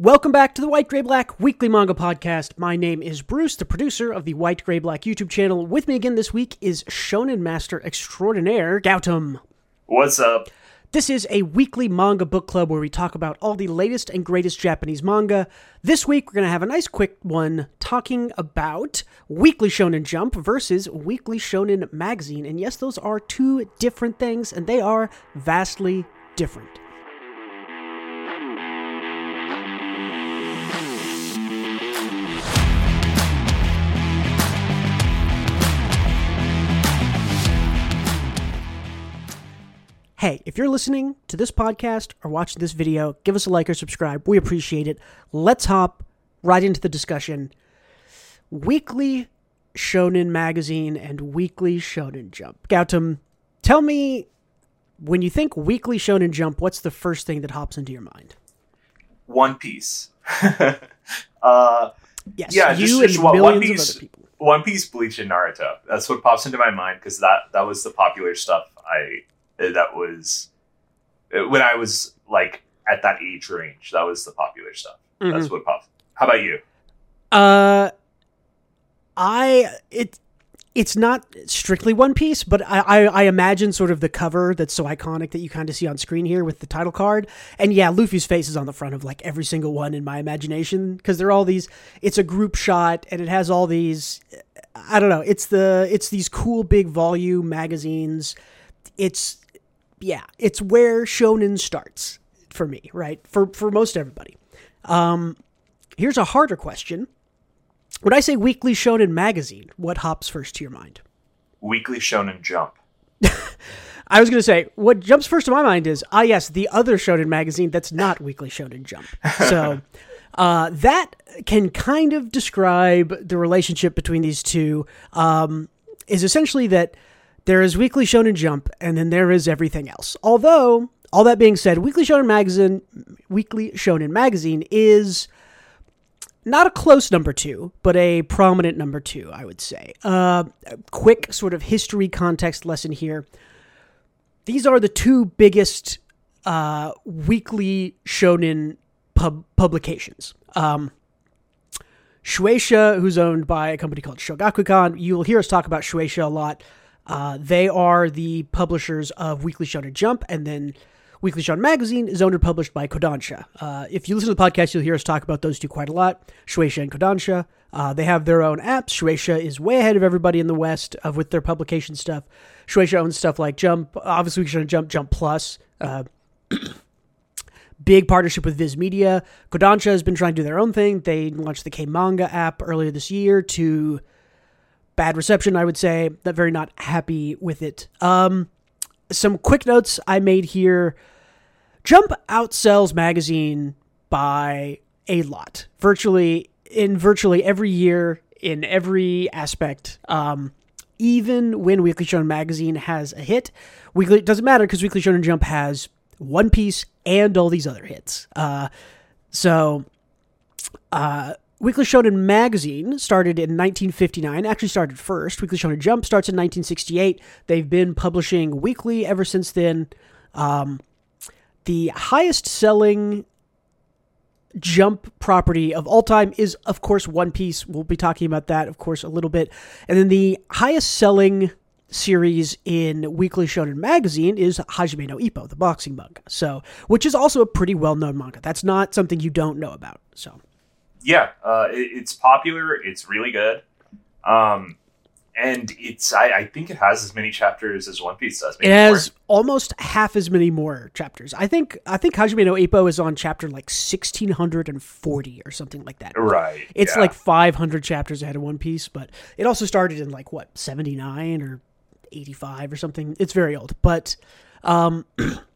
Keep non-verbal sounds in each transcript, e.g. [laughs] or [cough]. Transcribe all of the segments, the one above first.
Welcome back to the White Grey Black Weekly Manga Podcast. My name is Bruce, the producer of the White Grey Black YouTube channel. With me again this week is Shonen Master Extraordinaire Gautam. What's up? This is a weekly manga book club where we talk about all the latest and greatest Japanese manga. This week, we're going to have a nice quick one talking about Weekly Shonen Jump versus Weekly Shonen Magazine. And yes, those are two different things, and they are vastly different. Hey, if you're listening to this podcast or watching this video, give us a like or subscribe. We appreciate it. Let's hop right into the discussion. Weekly Shonen Magazine and Weekly Shonen Jump. Gautam, tell me when you think Weekly Shonen Jump, what's the first thing that hops into your mind? One Piece. [laughs] uh, Yes, Yeah, you just- and just one- millions One Piece- of other people. One Piece, Bleach, and Naruto. That's what pops into my mind because that that was the popular stuff. I Eh, that was eh, when I was like at that age range. That was the popular stuff. That's mm-hmm. what pops. How about you? Uh, I it it's not strictly One Piece, but I, I I imagine sort of the cover that's so iconic that you kind of see on screen here with the title card, and yeah, Luffy's face is on the front of like every single one in my imagination because they're all these. It's a group shot and it has all these. I don't know. It's the it's these cool big volume magazines. It's yeah, it's where shonen starts for me, right? For for most everybody. Um, here's a harder question. When I say weekly shonen magazine, what hops first to your mind? Weekly Shonen Jump. [laughs] I was going to say, what jumps first to my mind is, ah, yes, the other shonen magazine that's not Weekly Shonen Jump. So [laughs] uh, that can kind of describe the relationship between these two. Um, is essentially that there is Weekly Shonen Jump, and then there is everything else. Although, all that being said, Weekly Shonen Magazine, Weekly Shonen Magazine is not a close number two, but a prominent number two, I would say. Uh, quick sort of history context lesson here. These are the two biggest uh, weekly shonen pub- publications. Um, Shueisha, who's owned by a company called Shogakukan, you'll hear us talk about Shueisha a lot. Uh, they are the publishers of Weekly Shonen Jump, and then Weekly Shonen Magazine is owned and published by Kodansha. Uh, if you listen to the podcast, you'll hear us talk about those two quite a lot, Shueisha and Kodansha. Uh, they have their own apps. Shueisha is way ahead of everybody in the West of with their publication stuff. Shueisha owns stuff like Jump, obviously Weekly Shonen Jump, Jump Plus, uh, [coughs] big partnership with Viz Media. Kodansha has been trying to do their own thing. They launched the K Manga app earlier this year to bad reception, I would say. Not very not happy with it. Um, some quick notes I made here. Jump outsells magazine by a lot. Virtually in virtually every year, in every aspect. Um, even when Weekly Shonen Magazine has a hit, Weekly doesn't matter because Weekly Shonen Jump has One Piece and all these other hits. Uh, so, uh, Weekly Shonen Magazine started in 1959. Actually, started first. Weekly Shonen Jump starts in 1968. They've been publishing weekly ever since then. Um, the highest selling jump property of all time is of course one piece we'll be talking about that of course a little bit and then the highest selling series in weekly shonen magazine is hajime no ippo the boxing manga so which is also a pretty well-known manga that's not something you don't know about so Yeah, uh, it, it's popular. It's really good. Um, and it's I, I think it has as many chapters as One Piece does. it has almost half as many more chapters i think i think hajime no ippo is on chapter like 1640 or something like that right. It's yeah. like 500 chapters ahead of One Piece, but it also started in like what 79 or 85 or something. It's very old, but um, [clears throat]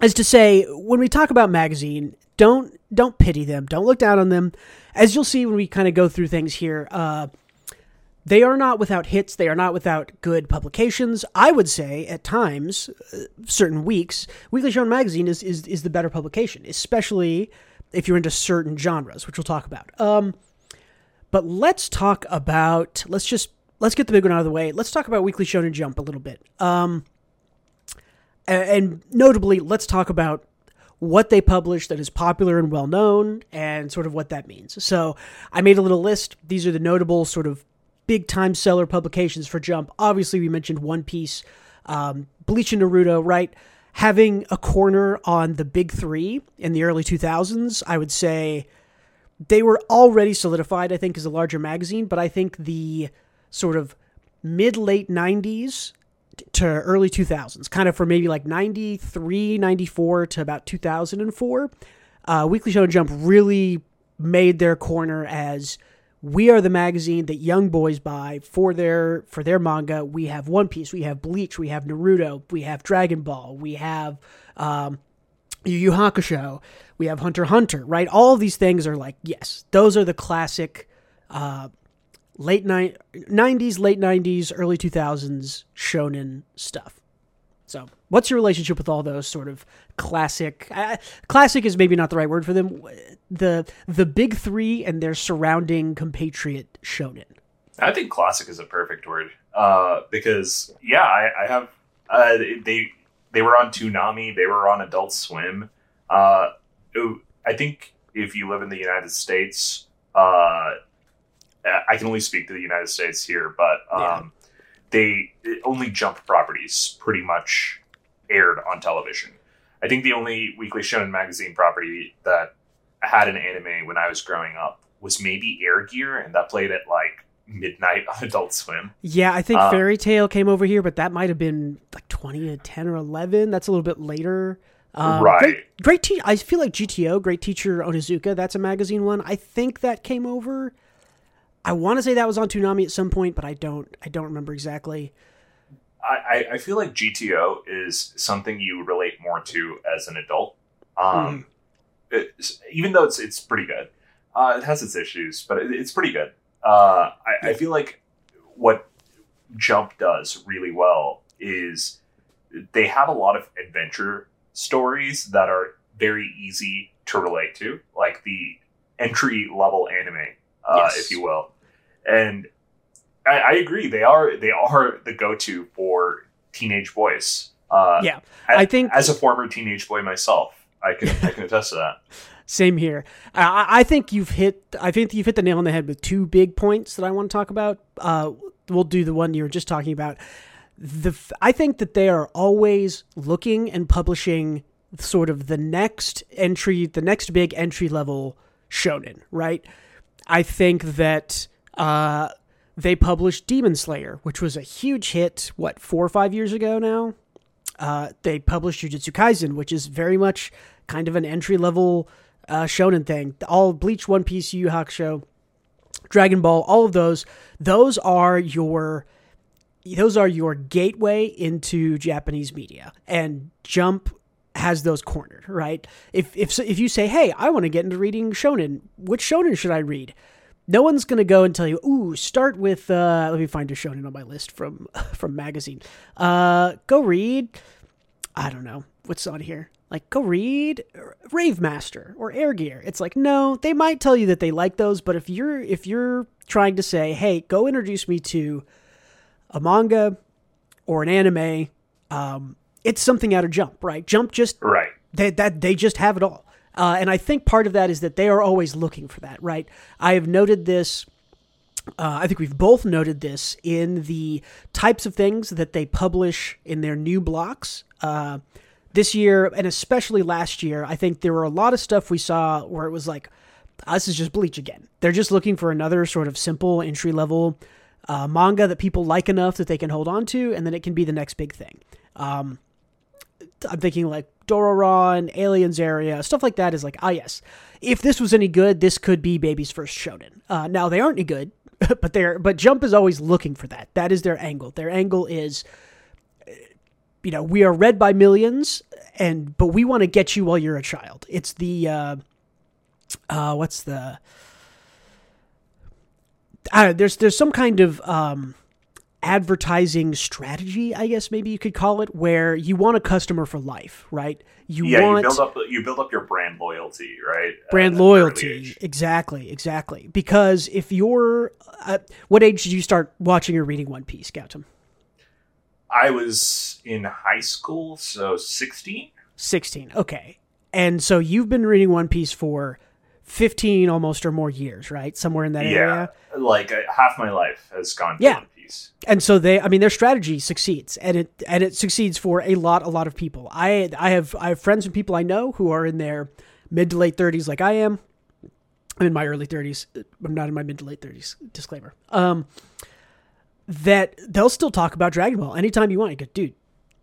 as to say, when we talk about magazine, don't don't pity them, don't look down on them. As you'll see when we kind of go through things here, uh, they are not without hits. They are not without good publications. I would say at times, uh, certain weeks, Weekly Shonen Magazine is, is is the better publication, especially if you're into certain genres, which we'll talk about. Um, but let's talk about let's just let's get the big one out of the way. Let's talk about Weekly Shonen Jump a little bit. Um, and notably, let's talk about what they publish that is popular and well known and sort of what that means. So I made a little list. These are the notable sort of big time seller publications for Jump. Obviously, we mentioned One Piece, um, Bleach and Naruto, right? Having a corner on the big three in the early 2000s, I would say they were already solidified, I think, as a larger magazine, but I think the sort of mid late 90s to early 2000s, kind of from maybe like 93, 94 to about 2004, uh, Weekly Shonen Jump really made their corner as we are the magazine that young boys buy for their for their manga. We have One Piece, we have Bleach, we have Naruto, we have Dragon Ball, we have um, Yu Yu Hakusho, we have Hunter Hunter, right? All of these things are like yes, those are the classic uh, late ni- 90s, late 90s, early 2000s shonen stuff. So, what's your relationship with all those sort of classic? Uh, classic is maybe not the right word for them. The the big three and their surrounding compatriot shonen. I think classic is a perfect word uh, because yeah, I, I have uh, they they were on Toonami, they were on Adult Swim. Uh, I think if you live in the United States, uh, I can only speak to the United States here, but um, yeah. they only Jump properties pretty much aired on television. I think the only Weekly Shonen magazine property that had an anime when I was growing up was maybe Air Gear, and that played at like midnight on [laughs] Adult Swim. Yeah, I think um, Fairy Tail came over here, but that might have been like 2010 or 11. That's a little bit later. Um, right. Great, great te- I feel like GTO, Great Teacher Onizuka, that's a magazine one. I think that came over. I want to say that was on Toonami at some point, but I don't. I don't remember exactly. I, I feel like GTO is something you relate more to as an adult. Um, mm. even though it's it's pretty good, uh, it has its issues, but it, it's pretty good. Uh, I, I feel like what Jump does really well is they have a lot of adventure stories that are very easy to relate to, like the entry level anime uh, yes. if you will. And I, I, agree, they are they are the go to for teenage boys. Uh, yeah, I, I think as a former teenage boy myself, I can I can attest to that. [laughs] Same here. I, I think you've hit. I think you've hit the nail on the head with two big points that I want to talk about. Uh, we'll do the one you were just talking about. The I think that they are always looking and publishing sort of the next entry, the next big entry level shonen, right? I think that uh, they published Demon Slayer, which was a huge hit, what, four or five years ago now? Uh, they published Jujutsu Kaisen, which is very much kind of an entry level uh, shonen thing. All Bleach, One Piece, Yu Yu Hakusho, Dragon Ball, all of those, those are your those are your gateway into Japanese media. And Jump has those cornered, right? If if if you say, "Hey, I want to get into reading shonen. Which shonen should I read?" No one's going to go and tell you, "Ooh, start with uh let me find a shonen on my list from [laughs] from magazine. Uh go read I don't know. What's on here? Like go read Rave Master or Air Gear. It's like, no, they might tell you that they like those, but if you're if you're trying to say, "Hey, go introduce me to a manga or an anime," um it's something out of Jump, right? Jump just right. They, that they just have it all, uh, and I think part of that is that they are always looking for that, right? I have noted this. Uh, I think we've both noted this in the types of things that they publish in their new blocks. Uh, this year, and especially last year, I think there were a lot of stuff we saw where it was like, oh, this is just Bleach again. They're just looking for another sort of simple entry level uh, manga that people like enough that they can hold on to, and then it can be the next big thing. Um, I'm thinking like Dororon, Aliens Area, stuff like that is like, ah, yes. If this was any good, this could be Baby's first shonen. Uh, now they aren't any good, [laughs] but they're but Jump is always looking for that. That is their angle. Their angle is, uh, you know, we are read by millions, and but we want to get you while you're a child. It's the, uh, uh what's the, uh, there's there's some kind of um advertising strategy, I guess maybe you could call it, where you want a customer for life, right? You yeah, want, you build up you build up your brand loyalty, right? Brand loyalty, exactly, exactly. Because if you're, uh, what age did you start watching or reading One Piece, Gautam? I was in high school, so sixteen. Sixteen, okay. and so you've been reading One Piece for fifteen almost or more years, right? Somewhere in that yeah, area. like uh, half my life has gone Yeah. And so they i mean their strategy succeeds and it and it succeeds for a lot a lot of people. I i have i have friends and people i know who are in their mid to late 30s like i am. I'm in my early 30s i'm not in my mid to late 30s disclaimer. Um that they'll still talk about dragon ball anytime you want. You go dude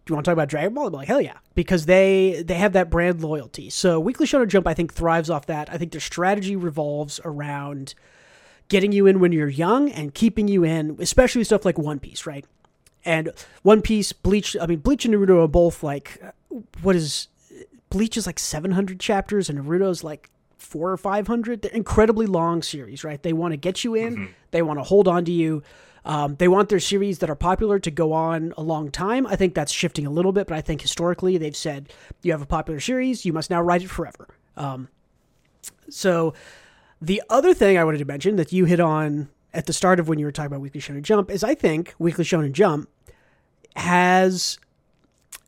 do you want to talk about Dragon Ball? I'm like, hell yeah, because they they have that brand loyalty. So Weekly Shonen Jump, I think, thrives off that. I think their strategy revolves around getting you in when you're young and keeping you in, especially stuff like One Piece, right? And One Piece, Bleach, I mean, Bleach and Naruto are both like, what is, Bleach is like 700 chapters and Naruto's like four or 500. They're incredibly long series, right? They want to get you in, they want to hold on to you. Um, they want their series that are popular to go on a long time. I think that's shifting a little bit, but I think historically they've said you have a popular series, you must now write it forever. Um, so the other thing I wanted to mention that you hit on at the start of when you were talking about Weekly Shonen Jump is I think Weekly Shonen Jump has,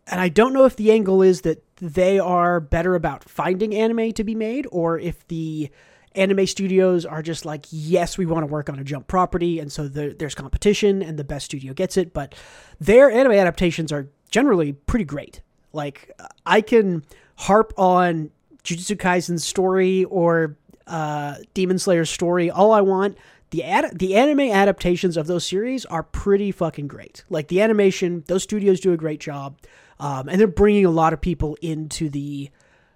and I don't know if the angle is that they are better about finding anime to be made or if the anime studios are just like, yes, we want to work on a Jump property, and so the, there's competition and the best studio gets it. But their anime adaptations are generally pretty great. Like, I can harp on Jujutsu Kaisen's story or uh, Demon Slayer's story all I want. The ad- the anime adaptations of those series are pretty fucking great. Like the animation, those studios do a great job, um, and they're bringing a lot of people into the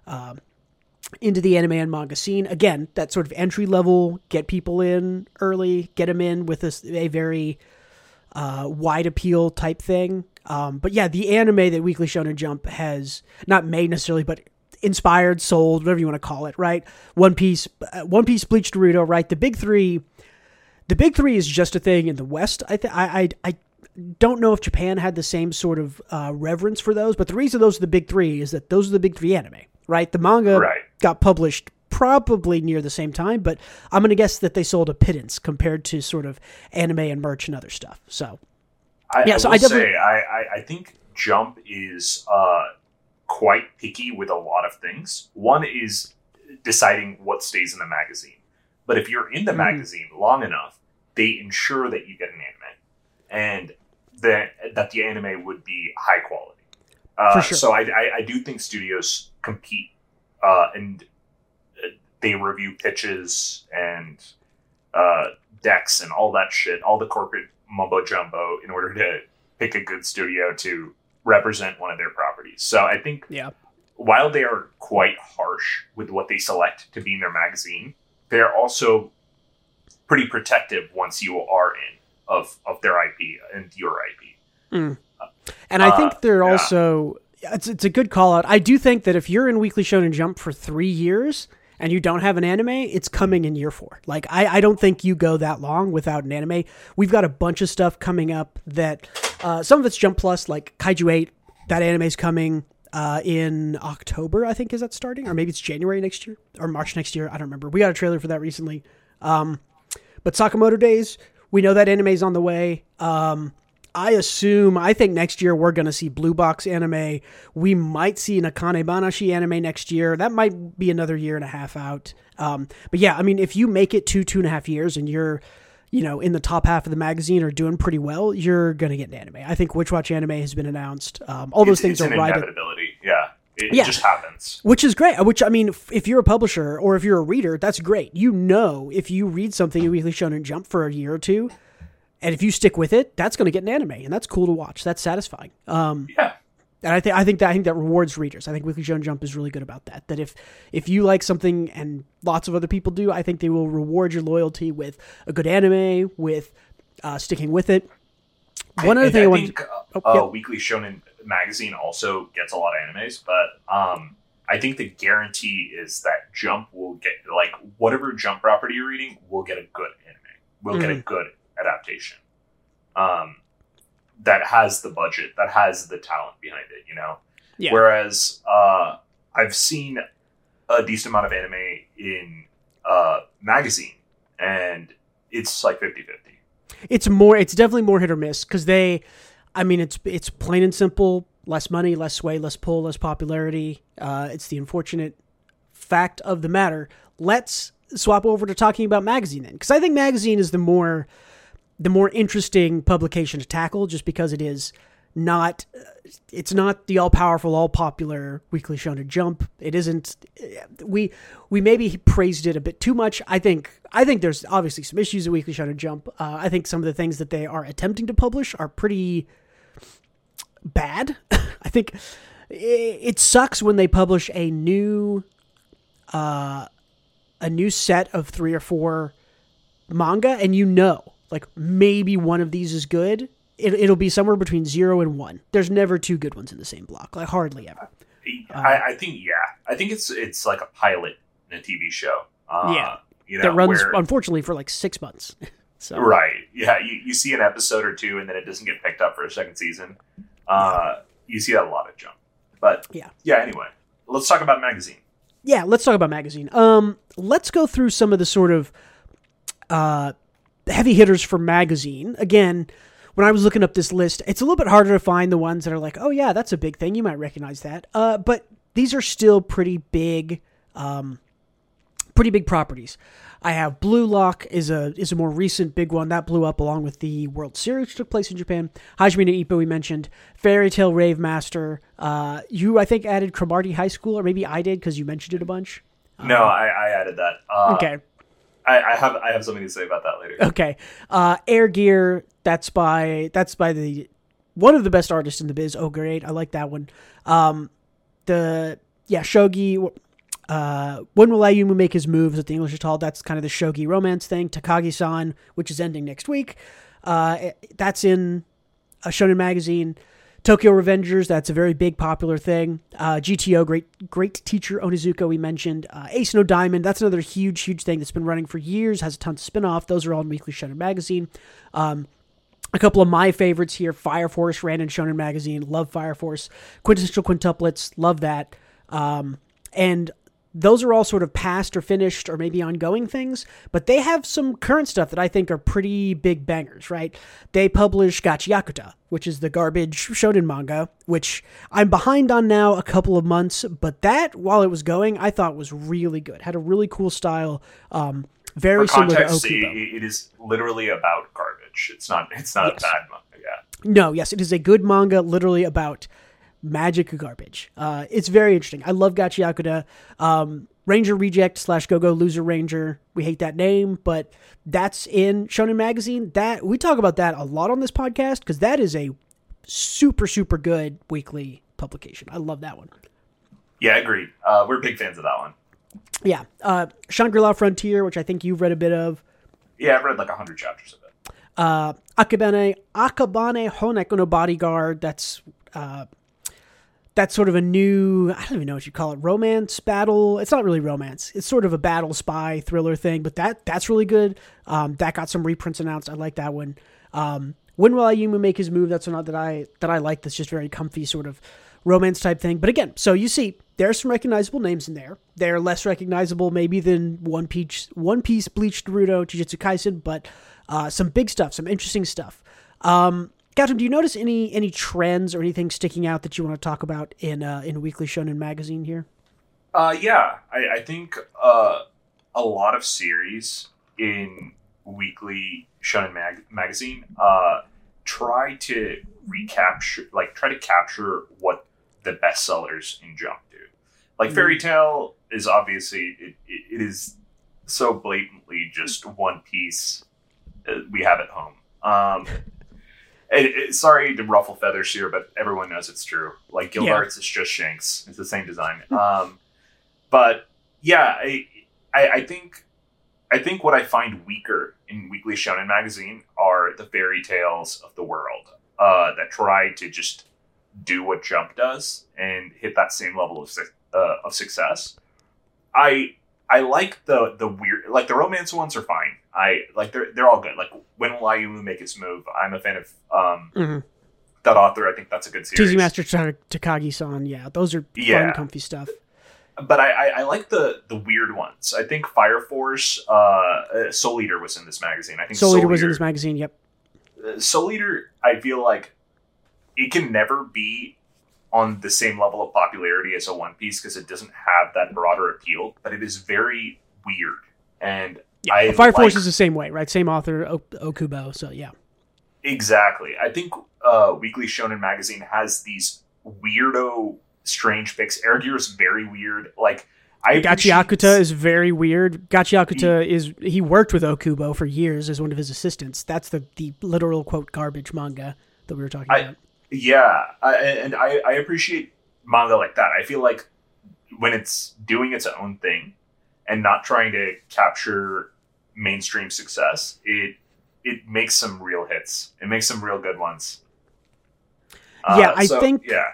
um, into the anime and manga scene. Again, that sort of entry level, get people in early, get them in with a very uh, wide appeal type thing. Um, but yeah, the anime that Weekly Shonen Jump has not made necessarily, but inspired, sold, whatever you want to call it, right? One Piece, uh, One Piece, Bleach, Naruto, right? The big three, the big three is just a thing in the West. I think I, I I don't know if Japan had the same sort of uh, reverence for those, but the reason those are the big three is that those are the big three anime, right? The manga Right. got published probably near the same time, but I'm gonna guess that they sold a pittance compared to sort of anime and merch and other stuff. So I, Yeah, I so I definitely- say I, I, I think Jump is uh, quite picky with a lot of things. One is deciding what stays in the magazine. But if you're in the Mhm. magazine long enough, they ensure that you get an anime, and that that the anime would be high quality. Uh, For sure. So I, I, I do think studios compete uh, and uh, they review pitches and uh, decks and all that shit, all the corporate mumbo jumbo, in order to pick a good studio to represent one of their properties. So I think yeah, while they are quite harsh with what they select to be in their magazine, they're also pretty protective once you are in of of their IP and your IP. and I Uh, think they're yeah. also it's it's a good call out. I do think that if you're in Weekly Shonen Jump for three years and you don't have an anime, it's coming in year four. Like I, I don't think you go that long without an anime. We've got a bunch of stuff coming up that uh, some of it's Jump Plus, like Kaiju Eight. That anime's coming uh, in October, I think. Is that starting, or maybe it's January next year or March next year? I don't remember. We got a trailer for that recently. Um, but Sakamoto Days, we know that anime's on the way. Um, I assume, I think next year we're going to see Blue Box anime. We might see an Akane Banashi anime next year. That might be another year and a half out. Um, but yeah, I mean, if you make it two, two and a half years and you're, you know, in the top half of the magazine are doing pretty well, you're going to get an anime. I think Witch Watch anime has been announced. Um, all those it's, things it's are right at inevitability. Yeah, it, Yeah. just happens. which is great. Which I mean, if- if you're a publisher or if you're a reader, that's great. You know, if you read something in Weekly Shonen Jump for a year or two, and if you stick with it, that's going to get an anime, and that's cool to watch. That's satisfying. Um, Yeah, and I think I think that I think that rewards readers. I think Weekly Shonen Jump is really good about that. That if if you like something and lots of other people do, I think they will reward your loyalty with a good anime, with uh, sticking with it. One other thing I, I think uh, oh, uh, yep. Weekly Shonen magazine also gets a lot of animes, but um, I think the guarantee is that Jump will get like whatever Jump property you're reading will get a good anime. Will get a Mm-hmm. good adaptation. Um, that has the budget, that has the talent behind it. You know. Yeah. Whereas uh, I've seen a decent amount of anime in uh, magazine, and it's like 50-50. it's more it's definitely more hit or miss because they i mean it's it's plain and simple less money, less sway, less pull, less popularity. Uh, it's the unfortunate fact of the matter. Let's swap over to talking about magazine then, because I think magazine is the more the more interesting publication to tackle, just because it is not it's not the all powerful, all popular Weekly Shonen Jump. It isn't. We we maybe praised it a bit too much. I think I think there's obviously some issues with Weekly Shonen Jump. Uh, I think some of the things that they are attempting to publish are pretty bad. [laughs] I think it, it sucks when they publish a new uh, a new set of three or four manga, and you know, like maybe one of these is good it, it'll be somewhere between zero and one. There's never two good ones in the same block, like hardly ever. I, I think yeah, I think it's it's like a pilot in a TV show. Uh, Yeah. you know, that runs where- unfortunately for like six months. [laughs] so right. Yeah, you, you see an episode or two, and then it doesn't get picked up for a second season. Uh, You see that a lot of jump, but Yeah. yeah. Anyway, let's talk about magazine. yeah, let's talk about magazine. Um, let's go through some of the sort of uh, heavy hitters for magazine. Again, when I was looking up this list, it's a little bit harder to find the ones that are like, oh yeah, that's a big thing. You might recognize that. Uh, but these are still pretty big, um, pretty big properties. I have Blue Lock is a is a more recent big one that blew up along with the World Series which took place in Japan. Hajime no Ippo we mentioned, Fairy Tail Rave Master. Uh, you I think added Cromartie High School or maybe I did because you mentioned it a bunch. no, I, I added that. Uh. Okay, I, I have I have something to say about that later. okay. Uh, Air Gear that's by that's by the one of the best artists in the biz. Oh great, I like that one. Um, the yeah Shogi. Uh, when will Ayumu make his moves at the English Hall? That's kind of the shogi romance thing. Takagi-san, which is ending next week. Uh, that's in a Shonen magazine. Tokyo Revengers, that's a very big popular thing. Uh, GTO, great great teacher Onizuka, we mentioned. Uh, Ace No Diamond, that's another huge, huge thing that's been running for years, has a ton of spin off. Those are all in Weekly Shonen Magazine. Um, a couple of my favorites here Fire Force ran in Shonen Magazine. Love Fire Force. Quintessential Quintuplets. Love that. Um, and those are all sort of past or finished or maybe ongoing things, but they have some current stuff that I think are pretty big bangers, right? They publish Gachiakuta, which is the garbage shonen manga, which I'm behind on now a couple of months, but that, while it was going, I thought was really good. Had a really cool style, um, very For similar to context, Okubo. it, it is literally about garbage. It's not it's not Yes. a bad manga. Yeah. No, yes, it is a good manga, literally about magic garbage. Uh, it's very interesting. I love Gachiakuta. Um, Ranger Reject slash Go Go Loser Ranger. We hate that name, but that's in Shonen Magazine. That we talk about that a lot on this podcast because that is a super super good weekly publication. I love that one. Yeah, agreed. Uh, we're big fans of that one. Yeah, uh, Shangri La Frontier, which I think you've read a bit of. Yeah, I've read like hundred chapters of it. uh, Akabane Akabane Honeko no Bodyguard. That's uh, that's sort of a new I don't even know what you call it romance battle. It's not really romance. It's sort of a battle spy thriller thing, but that that's really good. Um, that got some reprints announced. I like that one. Um, when will Ayumu make his move? That's one that I that I like. That's just very comfy sort of romance type thing. But again, so you see, there's some recognizable names in there. They're less recognizable maybe than One Piece, One Piece, Bleach, Naruto, Jujutsu Kaisen, but uh, some big stuff, some interesting stuff. Um, Gautam, do you notice any any trends or anything sticking out that you want to talk about in uh, in Weekly Shonen magazine here? Uh, yeah, I, I think uh, a lot of series in weekly Shonen mag- magazine uh, try to recapture, like, try to capture what the bestsellers in Jump do. Like, Mhm. Fairy Tail is obviously it, it, it is so blatantly just one piece uh, we have at home. Um, it, it- sorry to ruffle feathers here, but everyone knows it's true. Like Guild Yeah. It's just Shanks. It's the same design. [laughs] Um, but yeah, I, I I think I think what I find weaker in Weekly Shonen magazine are the Fairy Tails of the world uh, that try to just do what Jump does and hit that same level of uh, of success. I I like the the weird like the romance ones are fine. I like they're they're all good. Like when will Ayumu make his move? I'm a fan of um, Mm-hmm. that author. I think that's a good series. Teasing Master Ta- Takagi-san, yeah, those are Yeah. fun, comfy stuff. but I, I, I like the the weird ones. I think Fire Force, uh, uh, Soul Eater was in this magazine. I think Soul Soul, Eater was in this magazine. Yep. uh, Soul Eater, I feel like it can never be on the same level of popularity as a One Piece because it doesn't have that broader appeal, but it is very weird. And Yeah, I Fire Force is the same way, right? Same author, o- Okubo. So yeah, Exactly. I think uh, Weekly Shonen Magazine has these weirdo, strange picks. Air Gear is very weird. Like I Gachi appreciate- Akuta is very weird. Gachi Akuta is he worked with Okubo for years as one of his assistants. That's the the literal quote garbage manga that we were talking I- about. Yeah, I, and I, I appreciate manga like that. I feel like when it's doing its own thing and not trying to capture mainstream success, it it makes some real hits. It makes some real good ones. Uh, Yeah, I think- Yeah,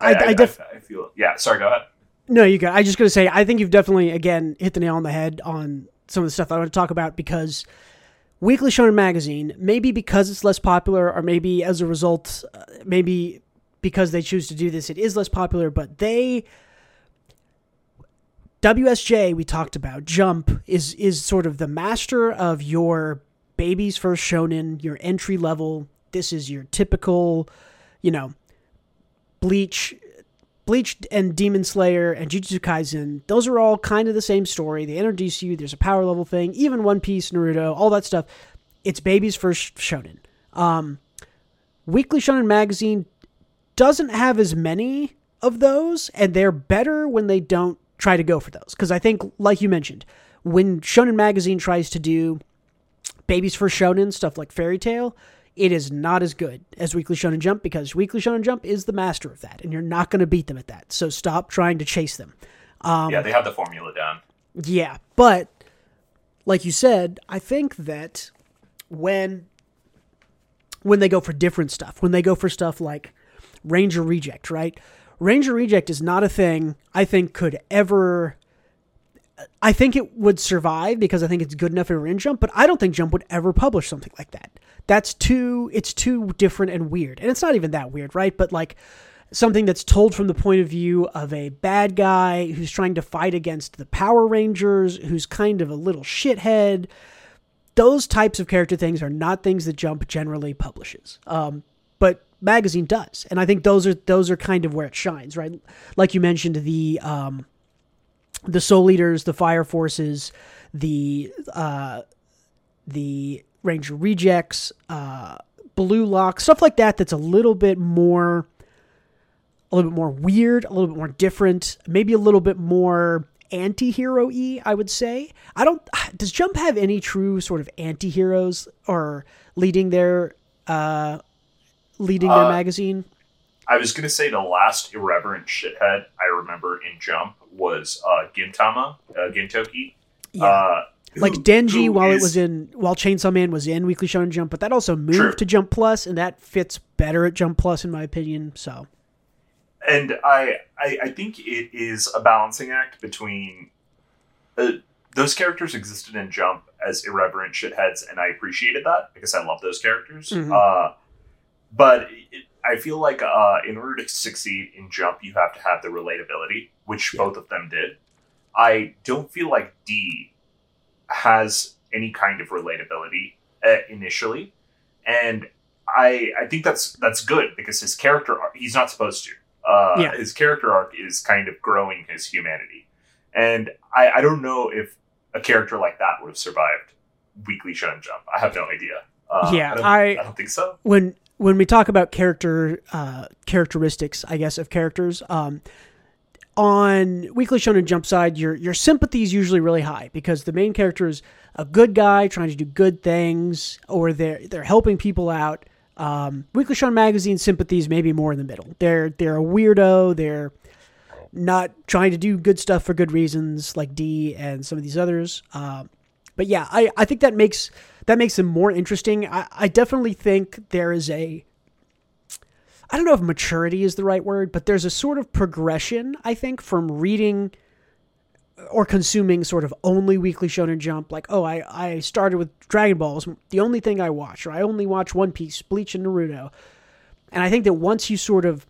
I- I def- I feel. Yeah, sorry. Go ahead. No, you go. I just gonna say I think you've definitely again hit the nail on the head on some of the stuff I want to talk about because Weekly Shonen Magazine, maybe because it's less popular, or maybe as a result, uh, maybe because they choose to do this, it is less popular. But they, WSJ, we talked about Jump is is sort of the master of your baby's first shonen, your entry level. This is your typical, you know, Bleach Bleach and Demon Slayer and Jujutsu Kaisen, those are all kind of the same story. They introduce you, there's a power level thing, even One Piece, Naruto, all that stuff. It's baby's first shonen. Um, Weekly Shonen Magazine doesn't have as many of those, and they're better when they don't try to go for those. Because I think, like you mentioned, when Shonen Magazine tries to do baby's first shonen, stuff like Fairy Tail, it is not as good as Weekly Shonen Jump because Weekly Shonen Jump is the master of that, and you're not going to beat them at that. So stop trying to chase them. Um, yeah, they have the formula down. Yeah, but like you said, I think that when when they go for different stuff, when they go for stuff like Ranger Reject, right? Ranger Reject is not a thing I think could ever I think it would survive because I think it's good enough if it were in Jump, but I don't think Jump would ever publish something like that. That's too it's too different and weird. And it's not even that weird, right? But like something that's told from the point of view of a bad guy who's trying to fight against the Power Rangers, who's kind of a little shithead. Those types of character things are not things that Jump generally publishes. Um, but magazine does, and I think those are those are kind of where it shines, right? Like you mentioned, the um, the Soul Eaters, the Fire Forces, the uh, the Ranger Rejects, uh, Blue Lock, stuff like that. That's a little bit more, a little bit more weird, a little bit more different, maybe a little bit more anti-hero y I would say. I don't [sighs] does Jump have any true sort of anti-heroes or leading their uh leading their Uh, magazine? I was gonna say the last irreverent shithead I remember in Jump was uh, Gintama, uh, Gintoki. Yeah. Uh, like who- Denji who while it was in while Chainsaw Man was in Weekly Shonen Jump, but that also moved True. to Jump Plus and that fits better at Jump Plus in my opinion. So and I, I I think it is a balancing act between uh, those characters existed in Jump as irreverent shitheads, and I appreciated that because I love those characters. Mhm. Uh, but it, I feel like uh, in order to succeed in Jump, you have to have the relatability, which Yeah. both of them did. I don't feel like D has any kind of relatability uh, initially, and I I think that's that's good because his character arc, he's not supposed to. Uh, Yeah. His character arc is kind of growing his humanity, and I, I don't know if a character like that would have survived Weekly Shonen Jump. I have no idea. Uh, Yeah, I don't, I- I don't think so. when when we talk about character uh, characteristics, I guess of characters, um, on Weekly Shonen Jump side, your your sympathy is usually really high because the main character is a good guy trying to do good things, or they're they're helping people out. Um, Weekly Shonen Magazine sympathies maybe more in the middle. They're they're a weirdo. They're not trying to do good stuff for good reasons, like D and some of these others. Um, but yeah, I, I think that makes that makes them more interesting. I, I definitely think there is a I don't know if maturity is the right word, but there's a sort of progression, I think, from reading or consuming sort of only weekly shonen jump like oh I, I started with dragon balls the only thing i watch or i only watch one piece bleach and naruto. And i think that once you sort of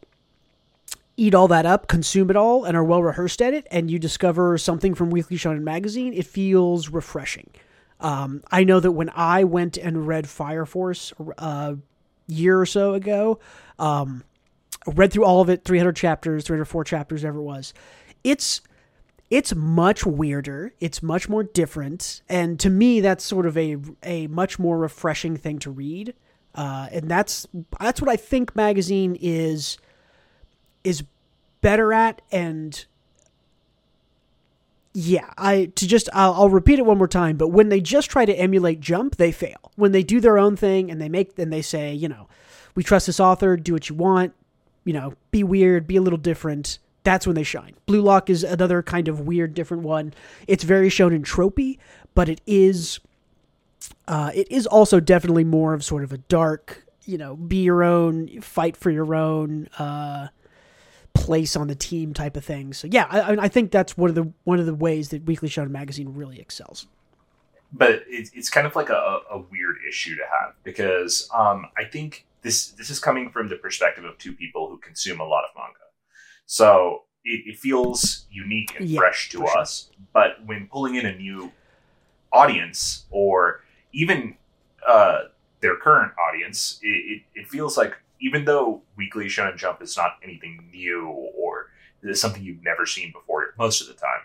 eat all that up consume it all and are well rehearsed at it and you discover something from weekly shonen magazine it feels refreshing. Um, i know that when i went and read fire force a year or so ago um, read through all of it, 300 chapters, 304 chapters, whatever it was. It's it's much weirder. It's much more different, and to me, that's sort of a a much more refreshing thing to read. Uh, and that's that's what I think magazine is is better at and yeah i to just I'll, I'll, repeat it one more time but when they just try to emulate jump they fail. When they do their own thing and they make and they say you know we trust this author do what you want you know be weird be a little different that's when they shine. Blue lock is another kind of weird different one. It's very shonen tropey but it is uh, it is also definitely more of sort of a dark you know be your own fight for your own uh, place on the team type of thing. So yeah, I, I think that's one of the one of the ways that Weekly Shonen Magazine really excels. But it's, it's kind of like a, a weird issue to have because um, I think this this is coming from the perspective of two people who consume a lot of manga. So it, it feels unique and yeah, fresh to us. Sure. But when pulling in a new audience or even uh, their current audience, it, it, it feels like even though Weekly Shonen Jump is not anything new or is something you've never seen before most of the time,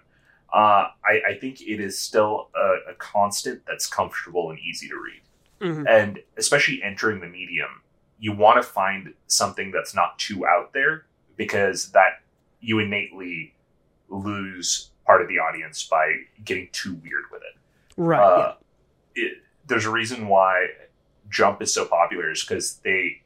uh, I, I, think it is still a, a, constant that's comfortable and easy to read. Mm-hmm. And especially entering the medium, you want to find something that's not too out there because that you innately lose part of the audience by getting too weird with it. Right. Uh, yeah. it, there's a reason why Jump is so popular is because they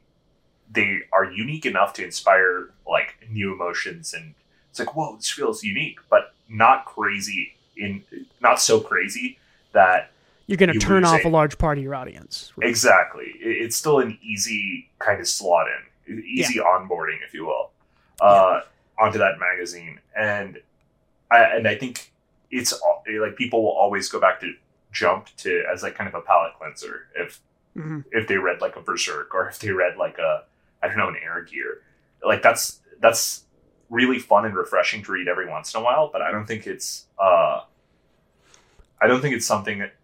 they are unique enough to inspire like new emotions and it's like whoa this feels unique but not crazy in not so crazy that you're going to you turn off a large part of your audience right? exactly it's still an easy kind of slot in easy yeah. onboarding if you will uh, yeah. onto that magazine and I, and I think it's like people will always go back to jump to as like kind of a palate cleanser if mm-hmm. if they read like a berserk or if they read like a I don't know, an air gear. Like that's that's really fun and refreshing to read every once in a while, but I don't think it's uh I don't think it's something that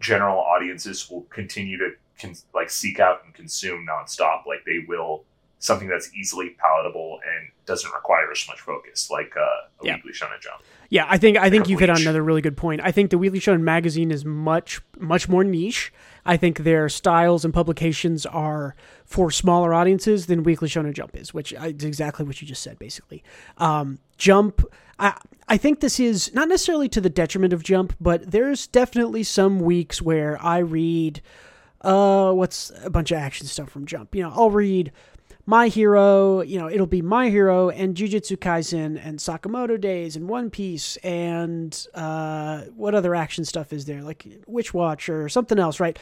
general audiences will continue to con- like seek out and consume nonstop. Like they will something that's easily palatable and doesn't require as much focus, like uh, a yeah. weekly shonen jump. Yeah, I think I think you hit on another really good point. I think the Weekly Shonen magazine is much much more niche. I think their styles and publications are for smaller audiences than Weekly Shonen Jump is, which is exactly what you just said, basically. Um, Jump, I, I think this is not necessarily to the detriment of Jump, but there's definitely some weeks where I read, uh, what's a bunch of action stuff from Jump. You know, I'll read my Hero, you know, it'll be My Hero and Jujutsu Kaisen and Sakamoto Days and One Piece and uh, what other action stuff is there? Like Witch Watch or something else, right?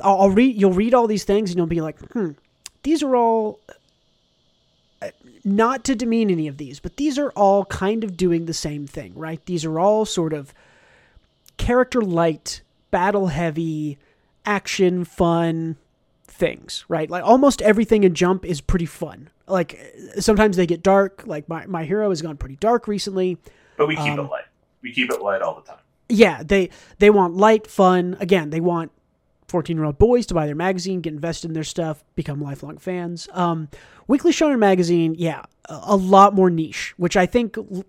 I'll, I'll read. You'll read all these things and you'll be like, hmm, these are all. Uh, not to demean any of these, but these are all kind of doing the same thing, right? These are all sort of character light, battle heavy, action, fun, things, right? Like almost everything in Jump is pretty fun. Like sometimes they get dark. Like my, my hero has gone pretty dark recently. But we keep um, it light. We keep it light all the time. Yeah, they they want light, fun. Again, they want 14 year old boys to buy their magazine, get invested in their stuff, become lifelong fans. Um, Weekly Shonen Magazine, yeah, a, a lot more niche, which I think l-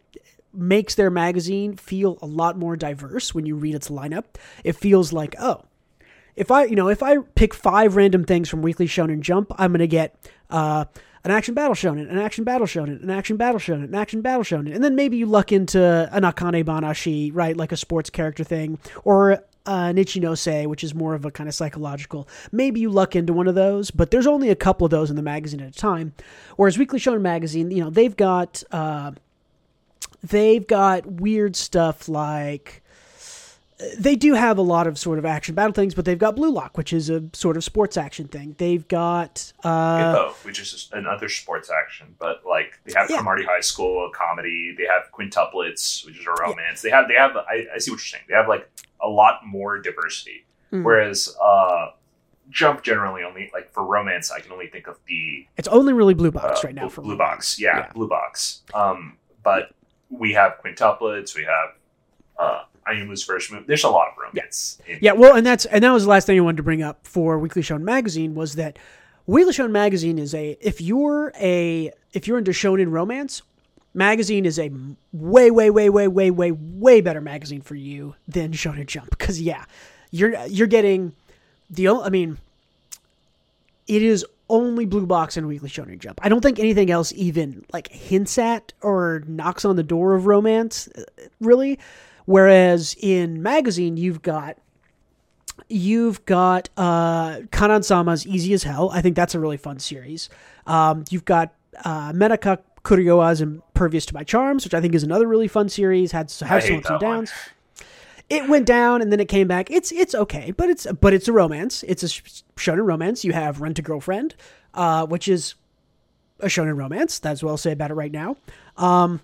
makes their magazine feel a lot more diverse when you read its lineup. It feels like, oh, if I, you know, if I pick five random things from Weekly Shonen Jump, I'm going to get uh, an action battle shonen, an action battle shonen, an action battle shonen, an action battle shonen, and then maybe you luck into an Akane Banashi, right, like a sports character thing, or uh, an Ichinose, which is more of a kind of psychological. Maybe you luck into one of those, but there's only a couple of those in the magazine at a time. Whereas Weekly Shonen magazine, you know, they've got uh, they've got weird stuff like they do have a lot of sort of action battle things, but they've got Blue Lock, which is a sort of sports action thing. They've got uh, which is another sports action, but like they have yeah. Cromartie High School, a comedy. They have Quintuplets, which is a romance. Yeah. They have they have. I, I, see what you're saying. They have like a lot more diversity. Mm-hmm. Whereas uh, Jump generally only like for romance, I can only think of the. It's only really Blue Box uh, right now for Blue Box. Yeah, yeah, Blue Box. Um, but we have Quintuplets. We have. Uh, Ayumu's first move. There's a lot of romance. Yeah. yeah, well, and that's and that was the last thing I wanted to bring up for Weekly Shonen Magazine was that Weekly Shonen Magazine is a if you're a if you're into shonen romance, magazine is a way, way, way, way, way, way, way better magazine for you than Shonen Jump. Because yeah, you're you're getting the. I mean, it is only Blue Box and Weekly Shonen Jump. I don't think anything else even like hints at or knocks on the door of romance, uh, really. Whereas in magazine, you've got you've got uh, Kanan Sama's Easy as Hell. I think that's a really fun series. Um, you've got uh, Medaka Kuroiwa's Impervious to My Charms, which I think is another really fun series. Had has some ups and downs. One. It went down and then it came back. It's it's okay, but it's but it's a romance. It's a shonen romance. You have Rent a Girlfriend, uh, which is a shonen romance. That's what I'll say about it right now. Um,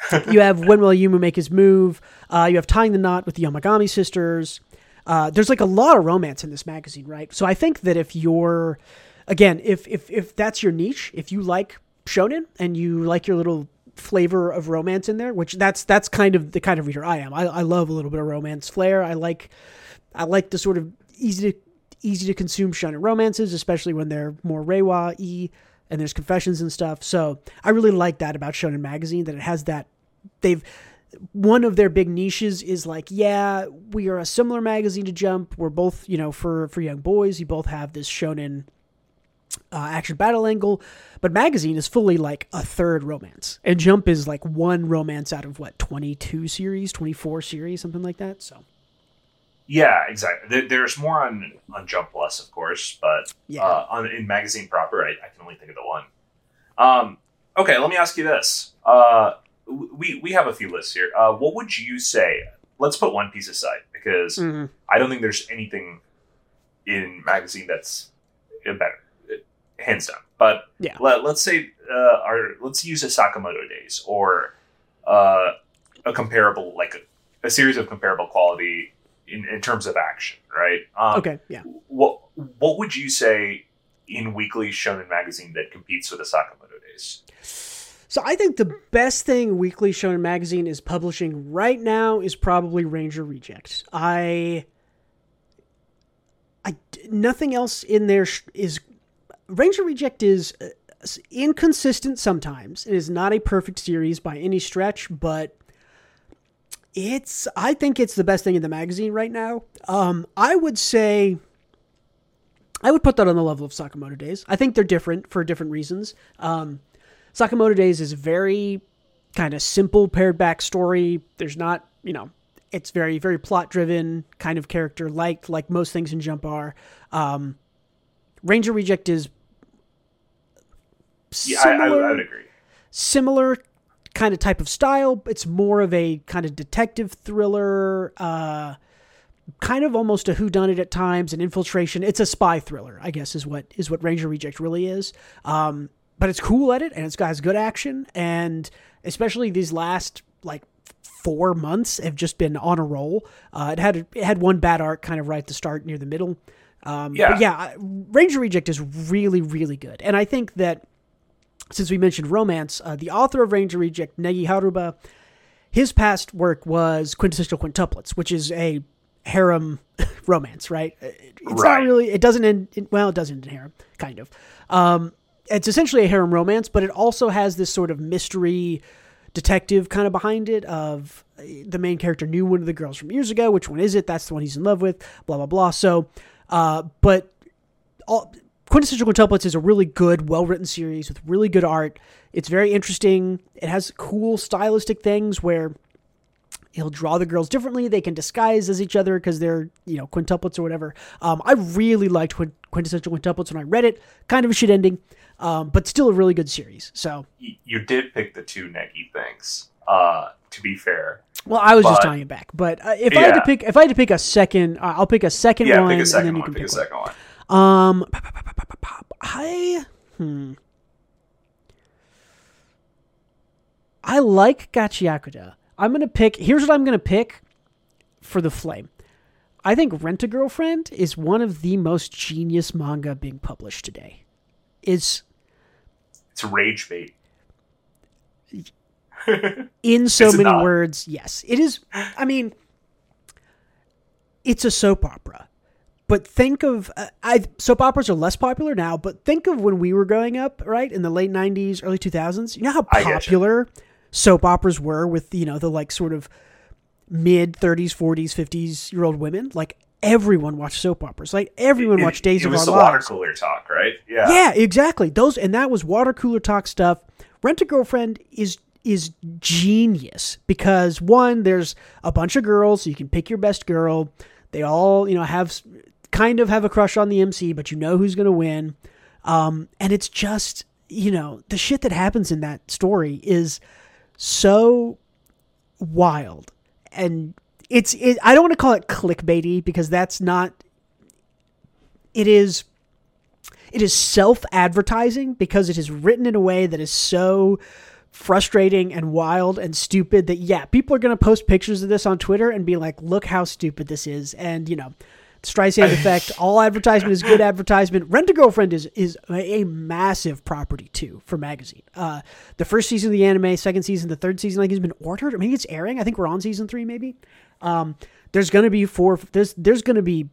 [laughs] you have When Will Ayumu Make His Move. Uh, you have Tying the Knot with the Yamagami Sisters. Uh, there's like a lot of romance in this magazine, right? So I think that if you're, again, if if if that's your niche, if you like shonen and you like your little flavor of romance in there, which that's that's kind of the kind of reader I am. I, I love a little bit of romance flair. I like I like the sort of easy to easy to consume shonen romances, especially when they're more reiwa y and there's confessions and stuff. So I really like that about Shonen Magazine that it has that they've one of their big niches is like, yeah, we are a similar magazine to Jump. We're both, you know, for for young boys, you both have this shonen uh, action battle angle, but magazine is fully like a third romance, and Jump is like one romance out of what twenty two series, twenty four series, something like that. So, yeah, exactly. there's more on on Jump Plus, of course, but yeah. uh, on in magazine proper, I, I, can only think of the one. Um, okay, let me ask you this. Uh, we we have a few lists here. Uh, what would you say? Let's put One Piece aside because mm-hmm. I don't think there's anything in magazine that's better hands down. But yeah. let, us say uh, our let's use a Sakamoto Days or uh, a comparable like a, a, series of comparable quality in, in terms of action, right? Um, okay, yeah. What what would you say in weekly Shonen magazine that competes with the Sakamoto Days? So I think the best thing Weekly Shonen Magazine is publishing right now is probably Ranger Reject. I, I nothing else in there is Ranger Reject is uh, inconsistent sometimes. It is not a perfect series by any stretch, but it's I think it's the best thing in the magazine right now. Um, I would say I would put that on the level of Sakamoto Days. I think they're different for different reasons. Um, Sakamoto Days is very kind of simple paired back story. There's not, you know, it's very very plot driven kind of character like like most things in Jump are. Um, Ranger Reject is yeah, similar, I, I, would agree. Similar kind of type of style. It's more of a kind of detective thriller, uh, kind of almost a whodunit at times, an infiltration. It's a spy thriller, I guess, is what is what Ranger Reject really is. Um, but it's cool at it, and it's got has good action, and especially these last like four months have just been on a roll. Uh, it had it had one bad arc kind of right at the start, near the middle. Um, yeah, yeah, Ranger Reject is really, really good, and I think that since we mentioned romance, uh, the author of Ranger Reject, Negi Haruba, his past work was Quintessential Quintuplets, which is a harem [laughs] romance, right? It's right. not really, it doesn't end, in, well, it does end in harem, kind of. Um, it's essentially a harem romance, but it also has this sort of mystery detective kind of behind it of uh, the main character knew one of the girls from years ago. Which one is it? That's the one he's in love with, blah, blah, blah. So, uh, but all, Quintessential Quintuplets is a really good, well written series with really good art. It's very interesting. It has cool stylistic things where he'll draw the girls differently. They can disguise as each other because they're, you know, quintuplets or whatever. Um, I really liked Quintessential Quintuplets when I read it. Kind of a shit ending, um, but still a really good series. So you did pick the two Negi things. Uh, to be fair. Well, I was but, just tying it back, but uh, if yeah. I had to pick, if I had to pick a second, uh, I'll pick a second yeah, one, pick a second and then one, you can pick, pick a second one. Um, I hmm. I like Gachiakuta. I'm gonna pick. Here's what I'm gonna pick for the flame. I think Rent a Girlfriend is one of the most genius manga being published today. Is it's rage bait. [laughs] in so many not? words, yes. It is I mean it's a soap opera but think of uh, I soap operas are less popular now, but think of when we were growing up, right in the late '90s, early 2000s. You know how popular soap operas were with you know the like sort of mid 30s, 40s, 50s year old women. Like everyone watched soap operas. Like everyone It- watched Days it of was the water Lives. cooler talk, right? Yeah. Yeah, exactly. Those and that was water cooler talk stuff. Rent a girlfriend is is genius because one, there's a bunch of girls, so you can pick your best girl. They all, you know, have kind of have a crush on the MC, but you know who's going to win. Um, and it's just, you know, the shit that happens in that story is so wild and it's it, I don't want to call it clickbaity because that's not it is it is self-advertising because it is written in a way that is so frustrating and wild and stupid that yeah people are going to post pictures of this on twitter and be like look how stupid this is and you know Streisand effect. [laughs] All advertisement is good advertisement. Rent a Girlfriend is is a massive property too for magazine. Uh, the first season of the anime, second season, the third season, like has been ordered. I mean, it's airing. I think we're on season three, maybe. Um, there's gonna be four. There's there's gonna be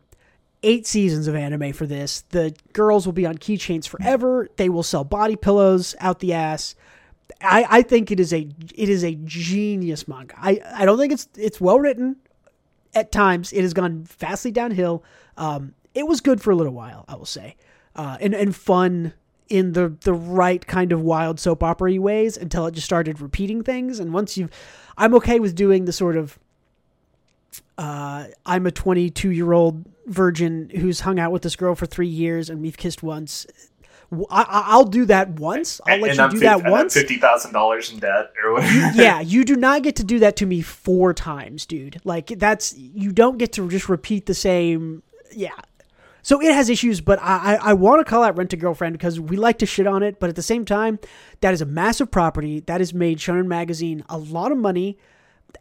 eight seasons of anime for this. The girls will be on keychains forever. They will sell body pillows out the ass. I, I think it is a it is a genius manga. I, I don't think it's it's well written. At times, it has gone vastly downhill. Um, it was good for a little while, I will say, uh, and and fun in the the right kind of wild soap opera ways until it just started repeating things. And once you've, I'm okay with doing the sort of uh, I'm a 22 year old virgin who's hung out with this girl for three years and we've kissed once. I, will do that once. I'll let and you I'm do that and I'm once. fifty thousand dollars in debt or whatever. yeah, [laughs] you do not get to do that to me four times, dude. Like that's you don't get to just repeat the same. Yeah. So it has issues, but I, I, I want to call out Rent a Girlfriend because we like to shit on it, but at the same time, that is a massive property that has made Shonen Magazine a lot of money.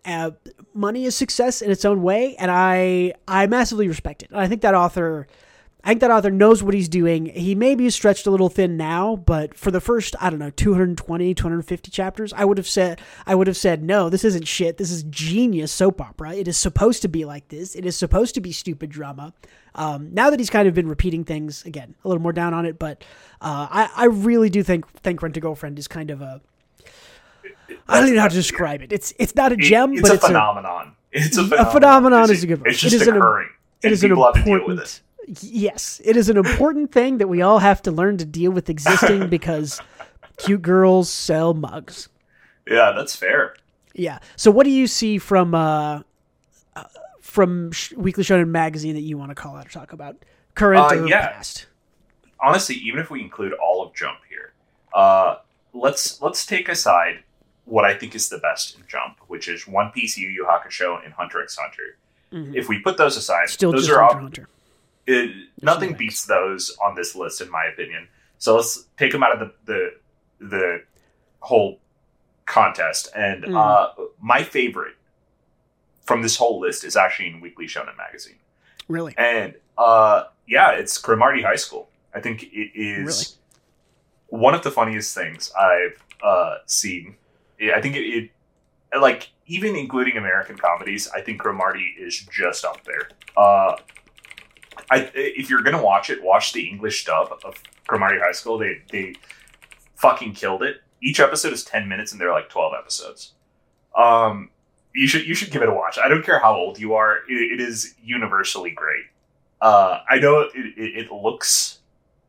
Uh, money is success in its own way, and I I massively respect it. And I think that author, I think that author knows what he's doing. He maybe is stretched a little thin now, but for the first I don't know 220, 250 chapters, I would have said I would have said no, this isn't shit. This is genius soap opera. It is supposed to be like this. It is supposed to be stupid drama. Um, now that he's kind of been repeating things again, a little more down on it, but uh, I I really do think think Rent a Girlfriend is kind of a I don't even know how to describe it. It's it's not a It- gem, it's but a it's a phenomenon. It's a a phenomenon. phenomenon It's- is a good word. It's just It is an- occurring. it and is an people have to deal with important it. Yes it is an important thing that we all have to learn to deal with existing [laughs] because cute girls sell mugs Yeah, that's fair. yeah so what do you see from uh, uh from Sh- weekly shonen magazine that you want to call out or talk about current Uh, or yeah. past honestly, even if we include all of Jump here, uh, let's let's take aside what I think is the best in Jump, which is One Piece, Yu Yu Hakusho, and Hunter x Hunter. Mhm. If we put those aside, still those are Hunter all, Hunter it, nothing beats those on this list, in my opinion. So let's take them out of the the, the whole contest. And Mm. uh, my favorite from this whole list is actually in Weekly Shonen magazine. really And uh, yeah, it's Cromartie High School. I think it is one of the funniest things I've uh, seen. I think it, it, like, even including American comedies, I think Cromartie is just up there. Uh, I, if you're gonna watch it, watch the English dub of Cromartie High School. They they fucking killed it. Each episode is ten minutes, and they're like twelve episodes. Um, you should you should give it a watch. I don't care how old you are; it, it is universally great. Uh, I know it, it, it looks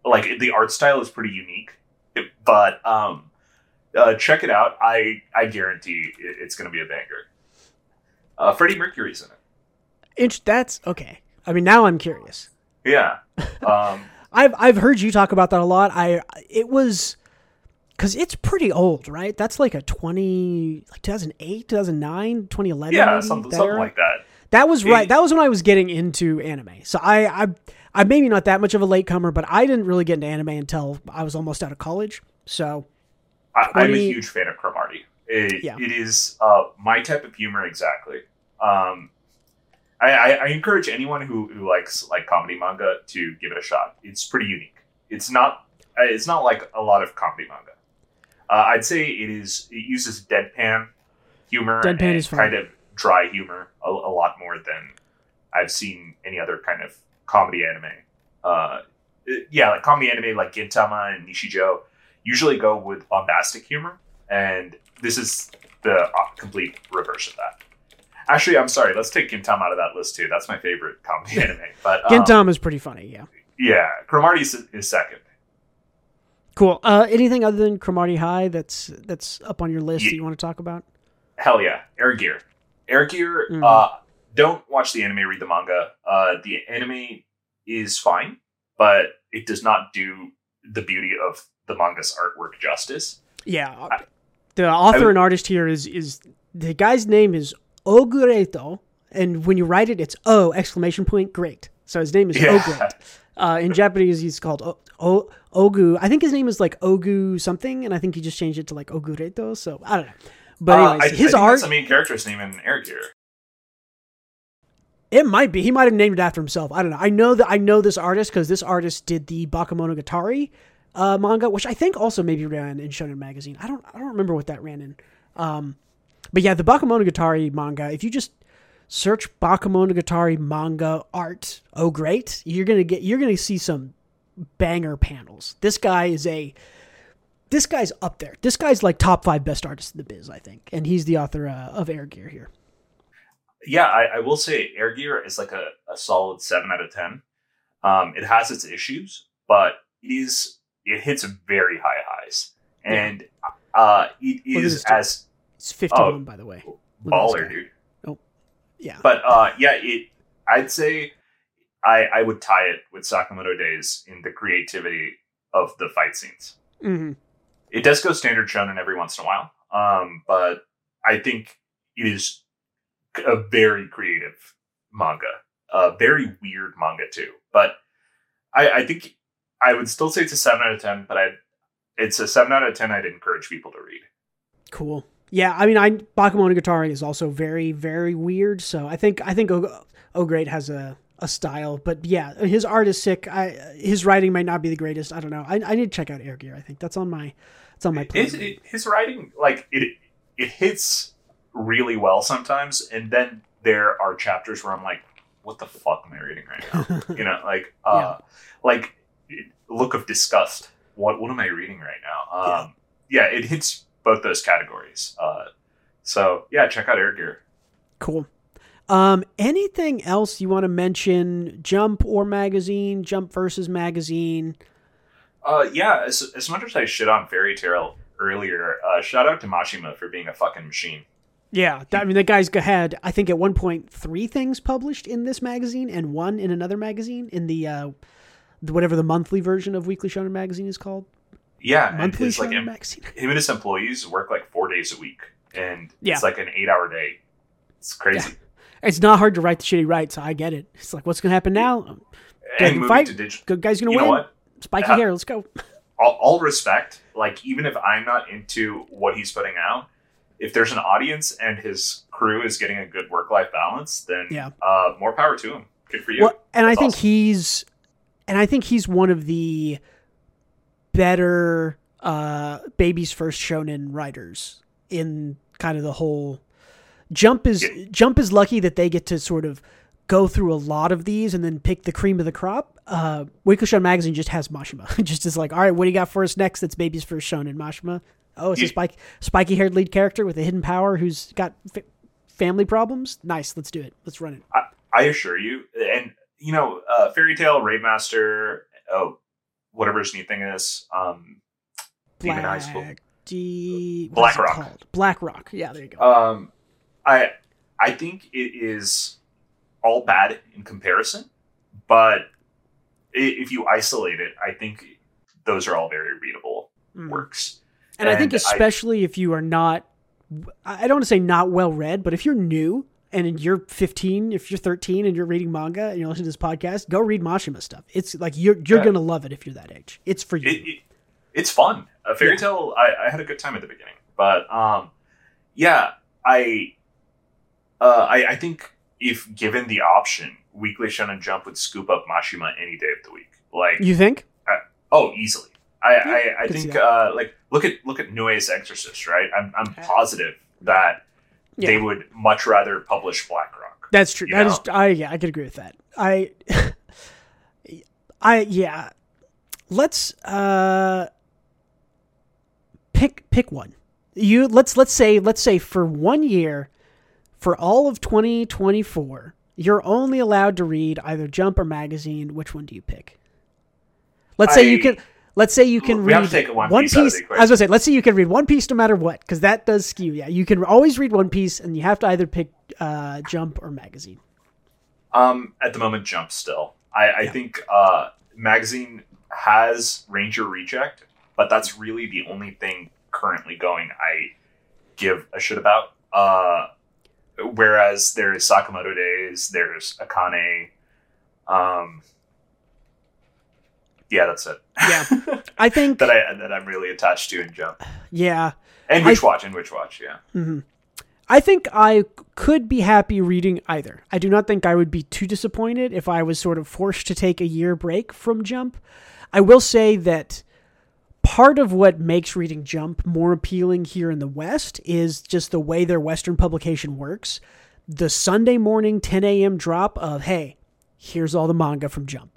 like the art style is pretty unique, but um, uh, check it out. I I guarantee it, it's going to be a banger. Uh, Freddie Mercury's in it. Int- that's okay i mean now i'm curious Yeah. [laughs] Um, I've I've heard you talk about that a lot. I it was because it's pretty old, right? That's like a twenty like 2008, 2009, 2011. yeah, something something like that. That was right. It- That was when I was getting into anime. So I I I'm maybe not that much of a latecomer, but I didn't really get into anime until I was almost out of college. So I, I'm a huge fan of Cromartie. It, Yeah. it is uh, my type of humor exactly. Um, I, I, I encourage anyone who, who likes like comedy manga to give it a shot. It's pretty unique. It's not uh, it's not like a lot of comedy manga. Uh, I'd say it is. It uses deadpan humor, Deadpan and is kind of dry humor a, a lot more than I've seen any other kind of comedy anime, uh, yeah, like comedy anime like Gintama and Nichijou usually go with bombastic humor, and this is the complete reverse of that. Actually, I'm sorry. Let's take Gintama out of that list too. That's my favorite comedy anime. But um, Gintama is pretty funny. Yeah. Yeah, Cromartie is, is second. Cool. Uh, anything other than Cromartie High that's that's up on your list Ye- that you want to talk about? Hell yeah, Air Gear. Air Gear. Mhm. Uh, don't watch the anime. Read the manga. Uh, the anime is fine, but it does not do the beauty of the manga's artwork justice. Yeah. The author would- and artist here is is the guy's name is Ogureto, and when you write it, it's O exclamation point great. So his name is Yeah. Uh, in Japanese, he's called o- o- Ogu. I think his name is like Ogu something, and I think he just changed it to like Ogureto. So I don't know. But Uh, I, his I art That's the main character's name in Air Gear. It might be. He might have named it after himself. I don't know. I know that I know this artist because this artist did the Bakemonogatari uh, manga, which I think also maybe ran in Shonen Magazine. I don't. I don't remember what that ran in. Um, but yeah, the Bakemonogatari manga. If you just search Bakemonogatari manga art, oh great, you're gonna get. You're gonna see some banger panels. This guy is a. This guy's up there. This guy's like top five best artists in the biz, I think, and he's the author uh, of Air Gear here. yeah, I, I will say Air Gear is like a, a solid seven out of ten. Um, it has its issues, but it is it hits very high highs, and uh, it is as It's 51, by the way. Look baller, dude. Yeah. But uh, yeah, it. I'd say I I would tie it with Sakamoto Days in the creativity of the fight scenes. hmm It does go standard shonen every once in a while, um, but I think it is a very creative manga, a very weird manga too. But I, I think I would still say it's a seven out of ten, but I it's a seven out of ten. I'd encourage people to read. Cool. Yeah, I mean, I Bakemonogatari is also very, very weird. So I think I think O, o Great has a, a style, but yeah, his art is sick. I his writing might not be the greatest. I don't know. I, I need to check out Air Gear. I think that's on my it's on my His, plan. his writing, like it, it hits really well sometimes, and then there are chapters where I'm like, "What the fuck am I reading right now?" [laughs] you know, like, uh, like look of disgust. What what am I reading right now? Um, yeah. it hits both those categories. Uh, so yeah, check out Air Gear. Cool. Um, anything else you want to mention? Jump or magazine? Jump versus magazine? Uh, yeah, as, as much as I shit on Fairy Tail earlier, uh, shout out to Mashima for being a fucking machine. Yeah, I mean, the guy's had I think at one point three things published in this magazine and one in another magazine in the uh, the, whatever the monthly version of Weekly Shonen magazine is called. Yeah, and Monthly his like magazine. him and his employees work like four days a week, and Yeah. it's like an eight-hour day. It's crazy. It's not hard to write the shit he writes. I get it. It's like, what's gonna happen now? And fight. to digital. Good guy's gonna You know win. what? Spiky Yeah. hair. Let's go. [laughs] All, all respect. Like even if I'm not into what he's putting out, if there's an audience and his crew is getting a good work-life balance, then Yeah. uh, more power to him. Good for you. Well, and I think awesome. he's, and I think he's one of the better uh, baby's first shonen writers in kind of the whole. Jump is Yeah. Jump is lucky that they get to sort of go through a lot of these and then pick the cream of the crop. Uh, Weekly Shonen magazine just has Mashima. [laughs] just is like, all right, what do you got for us next? That's baby's first shonen Mashima. Oh, it's a Yeah. spike, spiky haired lead character with a hidden power who's got fa- family problems. Nice, let's do it. Let's run it. I assure you, and you know, uh, Fairy Tail, Raidmaster, oh, whatever his new thing is, um, Demon High School. Black D Black Rock. called? Black Rock. Yeah, there you go. Um, I I think it is all bad in comparison, but if you isolate it, I think those are all very readable Mm. works. and I think and I- especially if you are not I don't want to say not well read, but if you're new and you're 15, if you're 13 and you're reading manga and you're listening to this podcast, go read Mashima stuff. It's like you're you're Yeah. going to love it if you're that age. It's for you. It, it, it's fun. A fairy Yeah. tale. I, I had a good time at the beginning, but um, yeah, I uh, I, I think if given the option, Weekly Shonen Jump would scoop up Mashima any day of the week. Like you think? Oh, easily. I Yeah, I, I think uh, like look at look at Nue's Exorcist, right? I'm I'm Yeah. positive that Yeah. they would much rather publish Black Rock. That's true. You That know? is I yeah, I could agree with that. I [laughs] I yeah. Let's uh pick pick one. You let's let's say let's say for one year, for all of 2024, you're only allowed to read either Jump or Magazine. Which one do you pick? Let's say you can. Let's say you can We read One one Piece piece. I was gonna say, let's say you can read One Piece no matter what, because that does skew. Yeah, you can always read One Piece, and you have to either pick uh, Jump or Magazine. Um, at the moment, Jump still. I, I Yeah. think uh, magazine has Ranger Reject, but that's really the only thing currently going I give a shit about. Uh, whereas there's Sakamoto Days, there's Akane. Um, yeah, that's it. Yeah. [laughs] I think. that I that I'm really attached to in Jump Yeah, and Witch Watch and Witch Watch. Yeah. hmm I think I could be happy reading either. I do not think I would be too disappointed if I was sort of forced to take a year break from Jump. I will say that part of what makes reading Jump more appealing here in the West is just the way their Western publication works. The Sunday morning 10 a.m. drop of, hey, here's all the manga from Jump.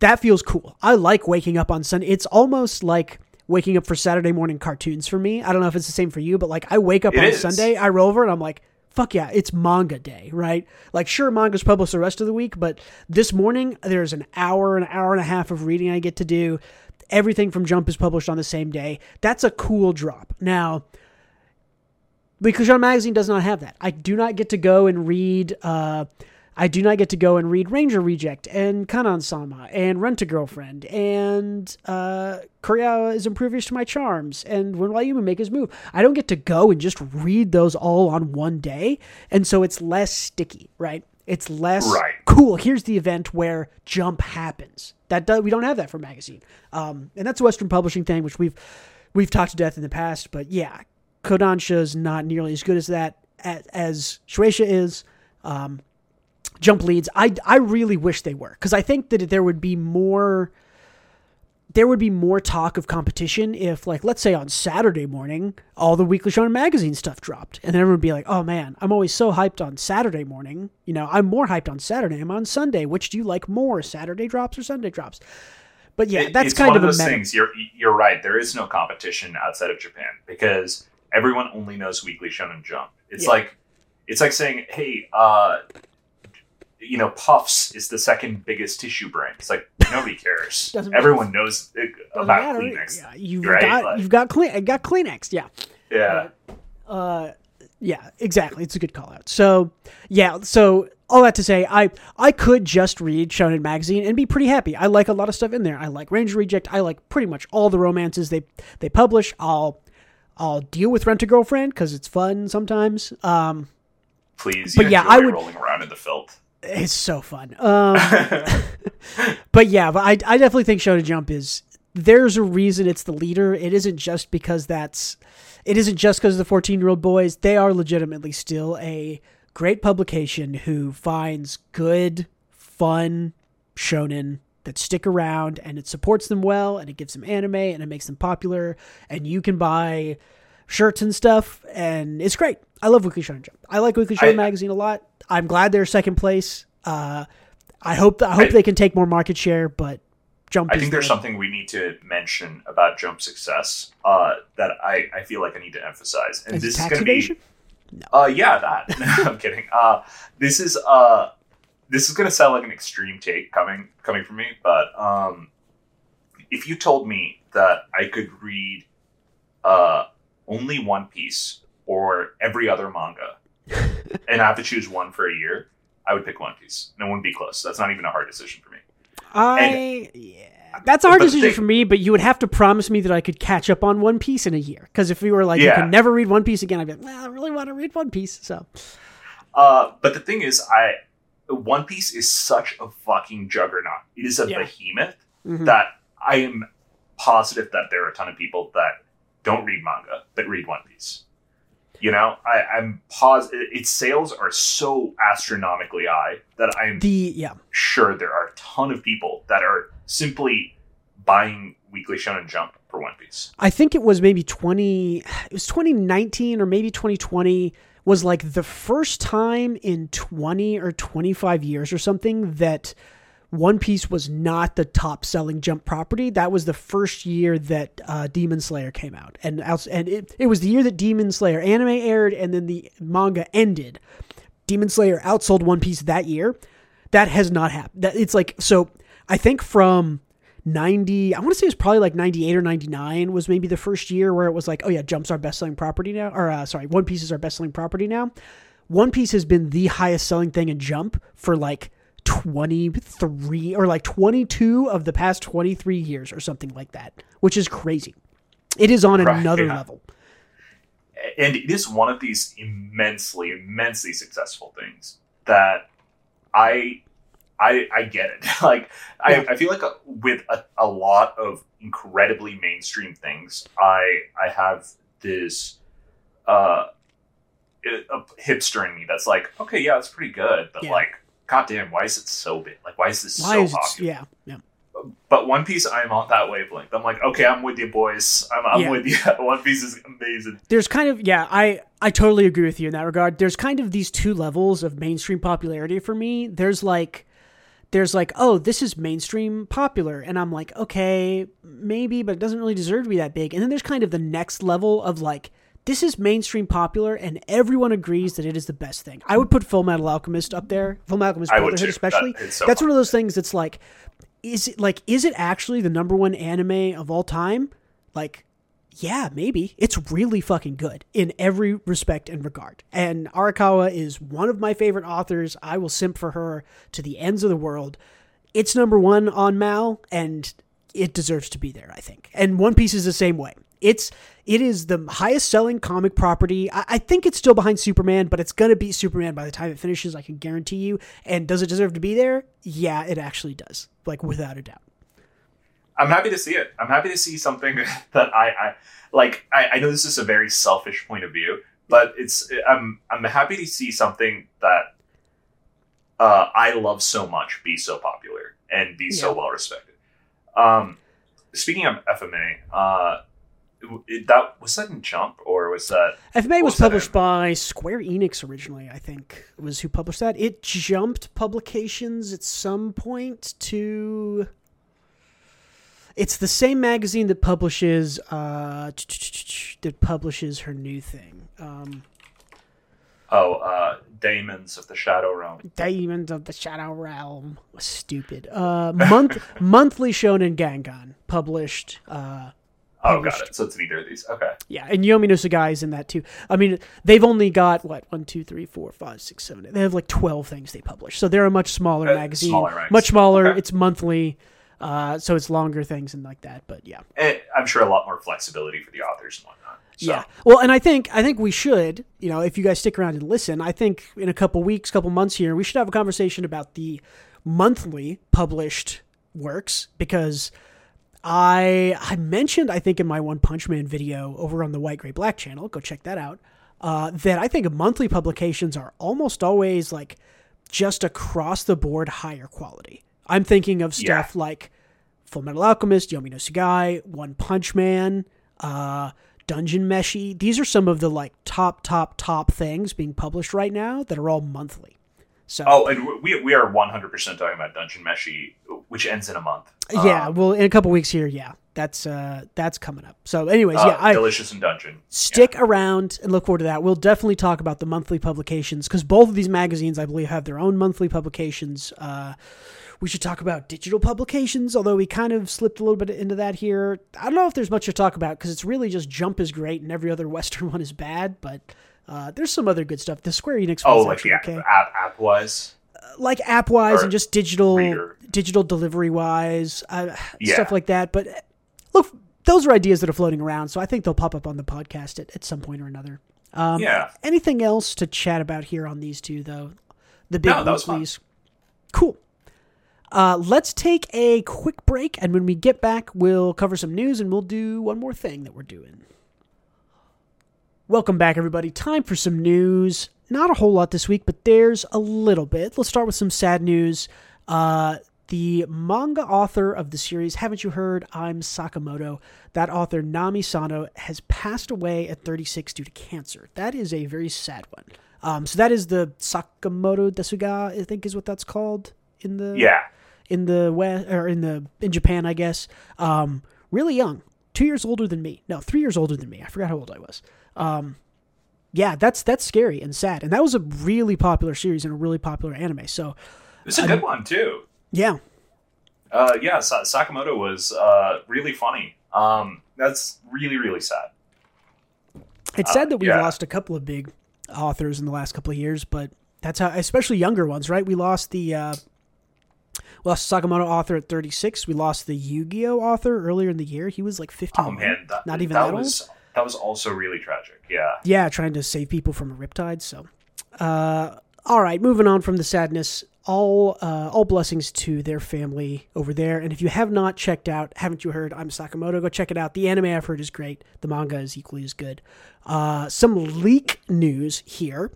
That feels cool. I like waking up on Sunday. It's almost like waking up for Saturday morning cartoons for me. I don't know if it's the same for you, but like I wake up It on is. Sunday, I roll over and I'm like, fuck yeah, it's manga day, right? Like sure manga's published the rest of the week, but this morning there's an hour, an hour and a half of reading I get to do. Everything from Jump is published on the same day. That's a cool drop. Now, because John Magazine does not have that. I do not get to go and read. Uh, I do not get to go and read Ranger Reject and Kanan Sama and Rent a Girlfriend and uh, Kuroiwa is impervious to my charms and When Will You Make His Move. I don't get to go and just read those all on one day, and so it's less sticky, right? It's less Right. cool. Here's the event where jump happens. That does, we don't have that for magazine, um, and that's a Western publishing thing, which we've we've talked to death in the past. But yeah, Kodansha is not nearly as good as that as, as Shueisha is. Um, jump leads. I I really wish they were because I think that there would be more. There would be more talk of competition if, like, let's say on Saturday morning, all the Weekly Shonen magazine stuff dropped, and then everyone would be like, "Oh man, I'm always so hyped on Saturday morning. You know, I'm more hyped on Saturday. I'm on Sunday. Which do you like more, Saturday drops or Sunday drops?" But yeah, It- that's kind one of those meta. things. You're you're right. There is no competition outside of Japan because everyone only knows Weekly Shonen Jump. It's Yeah. like it's like saying, hey, uh, you know, Puffs is the second biggest tissue brand. It's like nobody cares. [laughs] Everyone knows uh, about matter. Kleenex. Yeah, you've right? got Like- you've got clean got Kleenex. Yeah. Yeah. Uh, yeah, exactly. It's a good call out. So, yeah, so all that to say, I I could just read Shonen Magazine and be pretty happy. I like a lot of stuff in there. I like Ranger Reject. I like pretty much all the romances they they publish. I'll I'll deal with Rent a Girlfriend because it's fun sometimes. Um, Please, But you yeah, I would- rolling around in the filth. It's so fun. Um, [laughs] but yeah, but I, I definitely think Shonen Jump is there's a reason it's the leader. It isn't just because that's it isn't just because of the 14 year old boys. They are legitimately still a great publication who finds good, fun shonen that stick around and it supports them well and it gives them anime and it makes them popular and you can buy shirts and stuff and it's great. I love Weekly Shonen Jump. I like Weekly Shonen I- magazine a lot. I'm glad they're second place. Uh, I hope I hope I- they can take more market share, but Jump. I think there's the- something we need to mention about Jump success uh, that I, I feel like I need to emphasize, and Is this is going to be evasion? Uh, yeah, that. [laughs] I'm kidding. Uh, this is uh, this is gonna sound like an extreme take coming coming from me, but um, if you told me that I could read uh only One Piece or every other manga, [laughs] and I have to choose one for a year, I would pick One Piece. No one wouldn't be close. That's not even a hard decision for me. I yeah, that's a hard decision thing- for me. But you would have to promise me that I could catch up on One Piece in a year. Because if you were like, you can never read One Piece again, I'd be like, well, I really want to read One Piece. So Uh, but the thing is, I One Piece is such a fucking juggernaut. It is a Yeah. behemoth. mhm. that I am positive that there are a ton of people that don't read manga but read One Piece. You know, I, I'm positive its sales are so astronomically high that I'm the yeah sure there are a ton of people that are simply buying Weekly Shonen Jump for One Piece. I think it was maybe 20 it was 2019 or maybe 2020 was like the first time in 20 or 25 years or something that One Piece was not the top selling Jump property. That was the first year that uh, Demon Slayer came out, and and it, it was the year that Demon Slayer anime aired, and then the manga ended. Demon Slayer outsold One Piece that year. That has not happened. That it's like so. I think from 90 i want to say it was probably like 98 or 99 was maybe the first year where it was like oh yeah jump's our best selling property now or uh, sorry one piece is our best selling property now one piece has been the highest selling thing in jump for like 23 or like 22 of the past 23 years or something like that which is crazy it is on right, another yeah. level and it is one of these immensely immensely successful things that i I, I get it. [laughs] like I, I feel like a, uh, with a, a lot of incredibly mainstream things, I I have this uh a hipster in me that's like, okay, yeah, it's pretty good, but yeah. like, goddamn, why is it so big? Like, why is this why so is popular? yeah, yeah. But One Piece, I'm on that wavelength. I'm like, okay, I'm with you, boys. I'm, I'm yeah. with you. [laughs] One Piece is amazing. There's kind of yeah, I I totally agree with you in that regard. There's kind of these two levels of mainstream popularity for me. There's like there's like, oh, this is mainstream popular. And I'm like, okay, maybe, but it doesn't really deserve to be that big. And then there's kind of the next level of like, this is mainstream popular and everyone agrees that it is the best thing. I would put Full Metal Alchemist up there. Full Metal Alchemist Brotherhood especially. That so That's one of those things that's like is it like is it actually the number one anime of all time? Like yeah, maybe. It's really fucking good in every respect and regard. And Arakawa is one of my favorite authors. I will simp for her to the ends of the world. It's number one on MAL, and it deserves to be there, I think. And One Piece is the same way. It's it is the highest selling comic property. I, I think it's still behind Superman, but it's gonna beat Superman by the time it finishes. I can guarantee you. And does it deserve to be there? Yeah, it actually does. Like without a doubt. I'm happy to see it. I'm happy to see something [laughs] that I, I like. I, I, know this is a very selfish point of view, but it's I'm I'm happy to see something that uh, I love so much be so popular and be yeah. so well respected. Um, speaking of FMA, uh, it, that was that in Jump or was that FMA was, was published by Square Enix originally? I think was who published that. It jumped publications at some point to it's the same magazine that publishes uh, that publishes her new thing. Um, oh, uh, Daemons of the Shadow Realm. Daemons of the Shadow Realm. Stupid. Uh, month [laughs] monthly Shonen Gangan published. Uh, Oh, got it. So it's neither of these. Okay. Yeah, and Yomi no Tsugai is in that too. I mean, they've only got what one, two, three, four, five, six, seven. They have like twelve things they publish, so they're a much smaller uh, magazine. Smaller much smaller. Okay. It's monthly. Uh, so it's longer things and like that. But yeah, and I'm sure a lot more flexibility for the authors and whatnot. So. Yeah. Well, and I think I think we should, you know, if you guys stick around and listen, I think in a couple weeks, couple months here, we should have a conversation about the monthly published works because I I mentioned I think in my One Punch Man video over on the White Grey Black channel, go check that out. Uh, that I think monthly publications are almost always like just across the board higher quality. I'm thinking of stuff yeah. like Full Metal Alchemist, Yomi no Tsugai, One Punch Man, uh, Dungeon Meshi. These are some of the like top, top, top things being published right now that are all monthly. So, oh, and we, we are 100% talking about Dungeon Meshi, which ends in a month. Yeah, um, well, in a couple weeks here, yeah, that's uh, that's coming up. So, anyways, uh, yeah, I, delicious in Dungeon. Stick yeah. around and look forward to that. We'll definitely talk about the monthly publications because both of these magazines, I believe, have their own monthly publications. Uh, we should talk about digital publications, although we kind of slipped a little bit into that here. I don't know if there's much to talk about because it's really just Jump is great and every other [laughs] Western one is bad, but uh, there's some other good stuff. The Square Enix oh, like the okay. app, app wise, uh, like app wise and just digital reader. digital delivery wise, uh, yeah. stuff like that. But look, those are ideas that are floating around, so I think they'll pop up on the podcast at, at some point or another. Um, yeah. Anything else to chat about here on these two, though? The big no, weeklies. Cool. Uh, let's take a quick break, and when we get back, we'll cover some news and we'll do one more thing that we're doing. Welcome back, everybody. Time for some news. Not a whole lot this week, but there's a little bit. Let's start with some sad news. Uh, the manga author of the series, haven't you heard? I'm Sakamoto. That author, Nami Sano, has passed away at 36 due to cancer. That is a very sad one. Um, so that is the Sakamoto Desuga, I think is what that's called in the yeah in the west or in the in Japan, I guess. Um, really young, two years older than me. No, three years older than me. I forgot how old I was. Um, yeah, that's that's scary and sad. And that was a really popular series and a really popular anime. So It's a good one too. yeah, Uh, yeah, Sa- Sakamoto was uh, really funny. Um, that's really really sad. it's Uh, sad that we've yeah. lost a couple of big authors in the last couple of years, but that's how, especially younger ones, right? We lost the uh, we lost Sakamoto author at 36. We lost the Yu-Gi-Oh author earlier in the year. He was like 15. Oh man, that, Not even that, that old? That was also really tragic. Yeah. yeah, trying to save people from a riptide. So, uh, all right, moving on from the sadness. All uh, all blessings to their family over there. And if you have not checked out, haven't you heard? I'm Sakamoto. Go check it out. The anime I've heard is great. The manga is equally as good. Uh, some leak news here.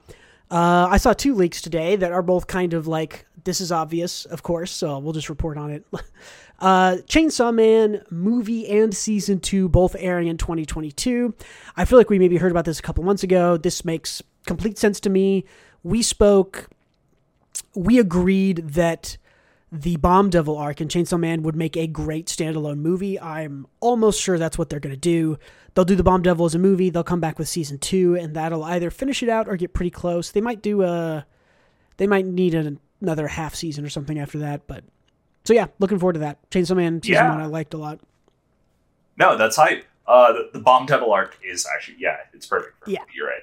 Uh, I saw two leaks today that are both kind of like this is obvious, of course. So we'll just report on it. [laughs] Uh, Chainsaw Man movie and season two both airing in 2022. I feel like we maybe heard about this a couple months ago. This makes complete sense to me. We spoke, we agreed that the Bomb Devil arc in Chainsaw Man would make a great standalone movie. I'm almost sure that's what they're going to do. They'll do the Bomb Devil as a movie. They'll come back with season two, and that'll either finish it out or get pretty close. They might do a, they might need an, another half season or something after that. But so yeah, looking forward to that. Chainsaw Man season Yeah. one I liked a lot. No, that's hype. Uh, the, the Bomb Devil arc is actually yeah, it's perfect. For Yeah. me. you're right.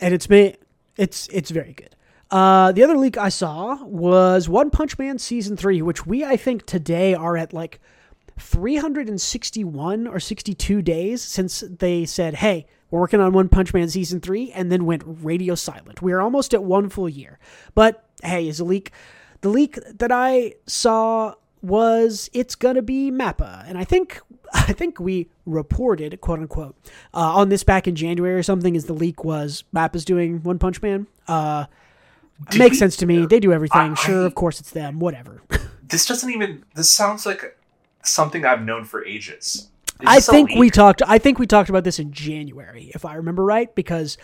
and it's made it's it's very good. Uh, the other leak I saw was One Punch Man season three, which we I think today are at like 361 or 62 days since they said, "Hey, we're working on One Punch Man season three, and then went radio silent. We are almost at one full year. But hey, is a leak. The leak that I saw was it's gonna be Mappa, and I think [laughs] I think we reported quote unquote uh, on this back in January or something. Is the leak was Mappa's doing One Punch Man? Uh, Did makes we- sense to me. They do everything. I- sure, I- of course it's them. Whatever. [laughs] This doesn't even. This sounds like something I've known for ages. I think we talked. I think we talked about this in January, if I remember right, because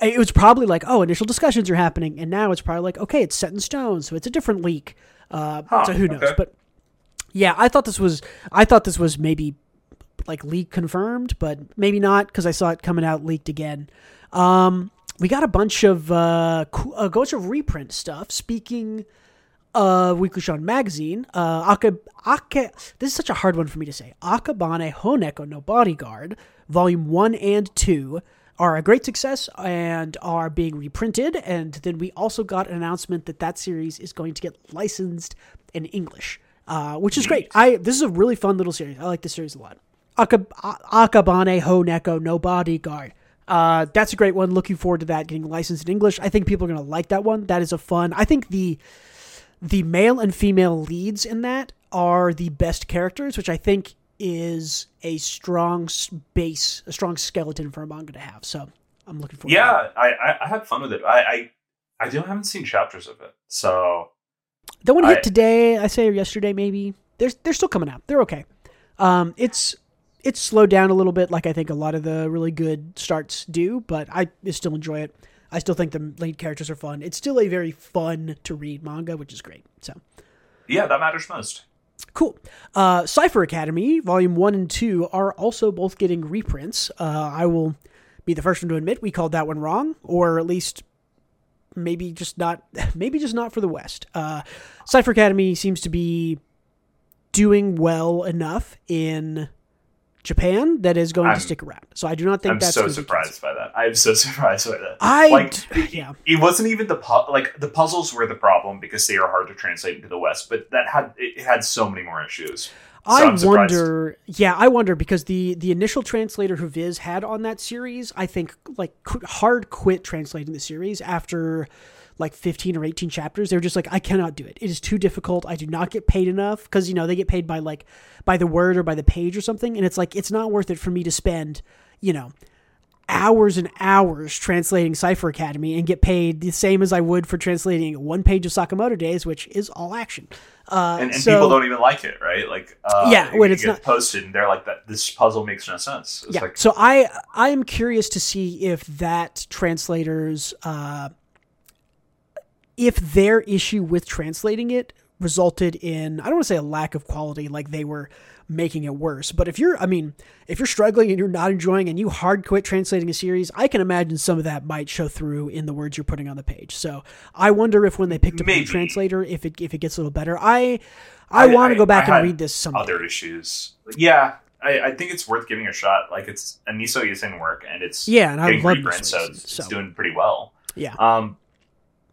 it was probably like, oh, initial discussions are happening, and now it's probably like, okay, it's set in stone, so it's a different leak. Uh, Huh, so who knows? okay. But yeah, I thought this was. I thought this was maybe like leak confirmed, but maybe not because I saw it coming out leaked again. Um, we got a bunch of uh, a bunch of reprint stuff. Speaking of Weekly Shonen magazine, uh, Aka, this is such a hard one for me to say. Akabane Honeko no Bodyguard, volume one and two, are a great success and are being reprinted. And then we also got an announcement that that series is going to get licensed in English, uh, which is great. I this is a really fun little series. I like this series a lot. Aka, A- Akabane Honeko no Bodyguard. Uh, that's a great one. Looking forward to that getting licensed in English. I think people are going to like that one. That is a fun. I think the the male and female leads in that are the best characters, which I think is a strong base, a strong skeleton for a manga to have. So I'm looking forward. to. Yeah, I, I I had fun with it. I I, I don't haven't seen chapters of it, so that one hit I- today, I say, or yesterday maybe. They're they're still coming out. They're okay. Um, it's it's slowed down a little bit, like I think a lot of the really good starts do, but I still enjoy it. I still think the lead characters are fun. It's still a very fun to read manga, which is great. So yeah, that matters most. Cool. Uh, Cipher Academy, Volume 1 and 2, are also both getting reprints. Uh, I will be the first one to admit we called that one wrong, or at least maybe just not [laughs] maybe just not for the West. Uh, Cipher Academy seems to be doing well enough in Japan that is going I'm- to stick around. So I do not think I'm that's so surprised by that. I'm so [laughs] surprised by that. I like d- yeah. it wasn't even the pu- like the puzzles were the problem because they are hard to translate into the West, but that had it had so many more issues. So I wonder. Yeah, I wonder because the the initial translator who Viz had on that series, I think, like hard quit translating the series after like 15 or 18 chapters. They were just like, I cannot do it. It is too difficult. I do not get paid enough because you know they get paid by like by the word or by the page or something, and it's like it's not worth it for me to spend, you know. Hours and hours translating Cipher Academy and get paid the same as I would for translating one page of Sakamoto Days, which is all action. Uh, And, and so- people don't even like it, right? Like, uh, Yeah, when it's not- posted, and they're like, "That this puzzle makes no sense." It's yeah. like, so I I am curious to see if that translators uh, if their issue with translating it resulted in I don't want to say a lack of quality, like they were making it worse. But if you're, I mean, if you're struggling and you're not enjoying and you hard quit translating a series, I can imagine some of that might show through in the words you're putting on the page. So I wonder if when they picked up a new translator, if it if it gets a little better. I I, I- want to go back I and read this some Other issues, yeah, I, I think it's worth giving a shot. Like it's a Nisio Isin work, and it's Yeah, and I love reprints, so Niso it's, Yusin, it's doing pretty well. Yeah. Um,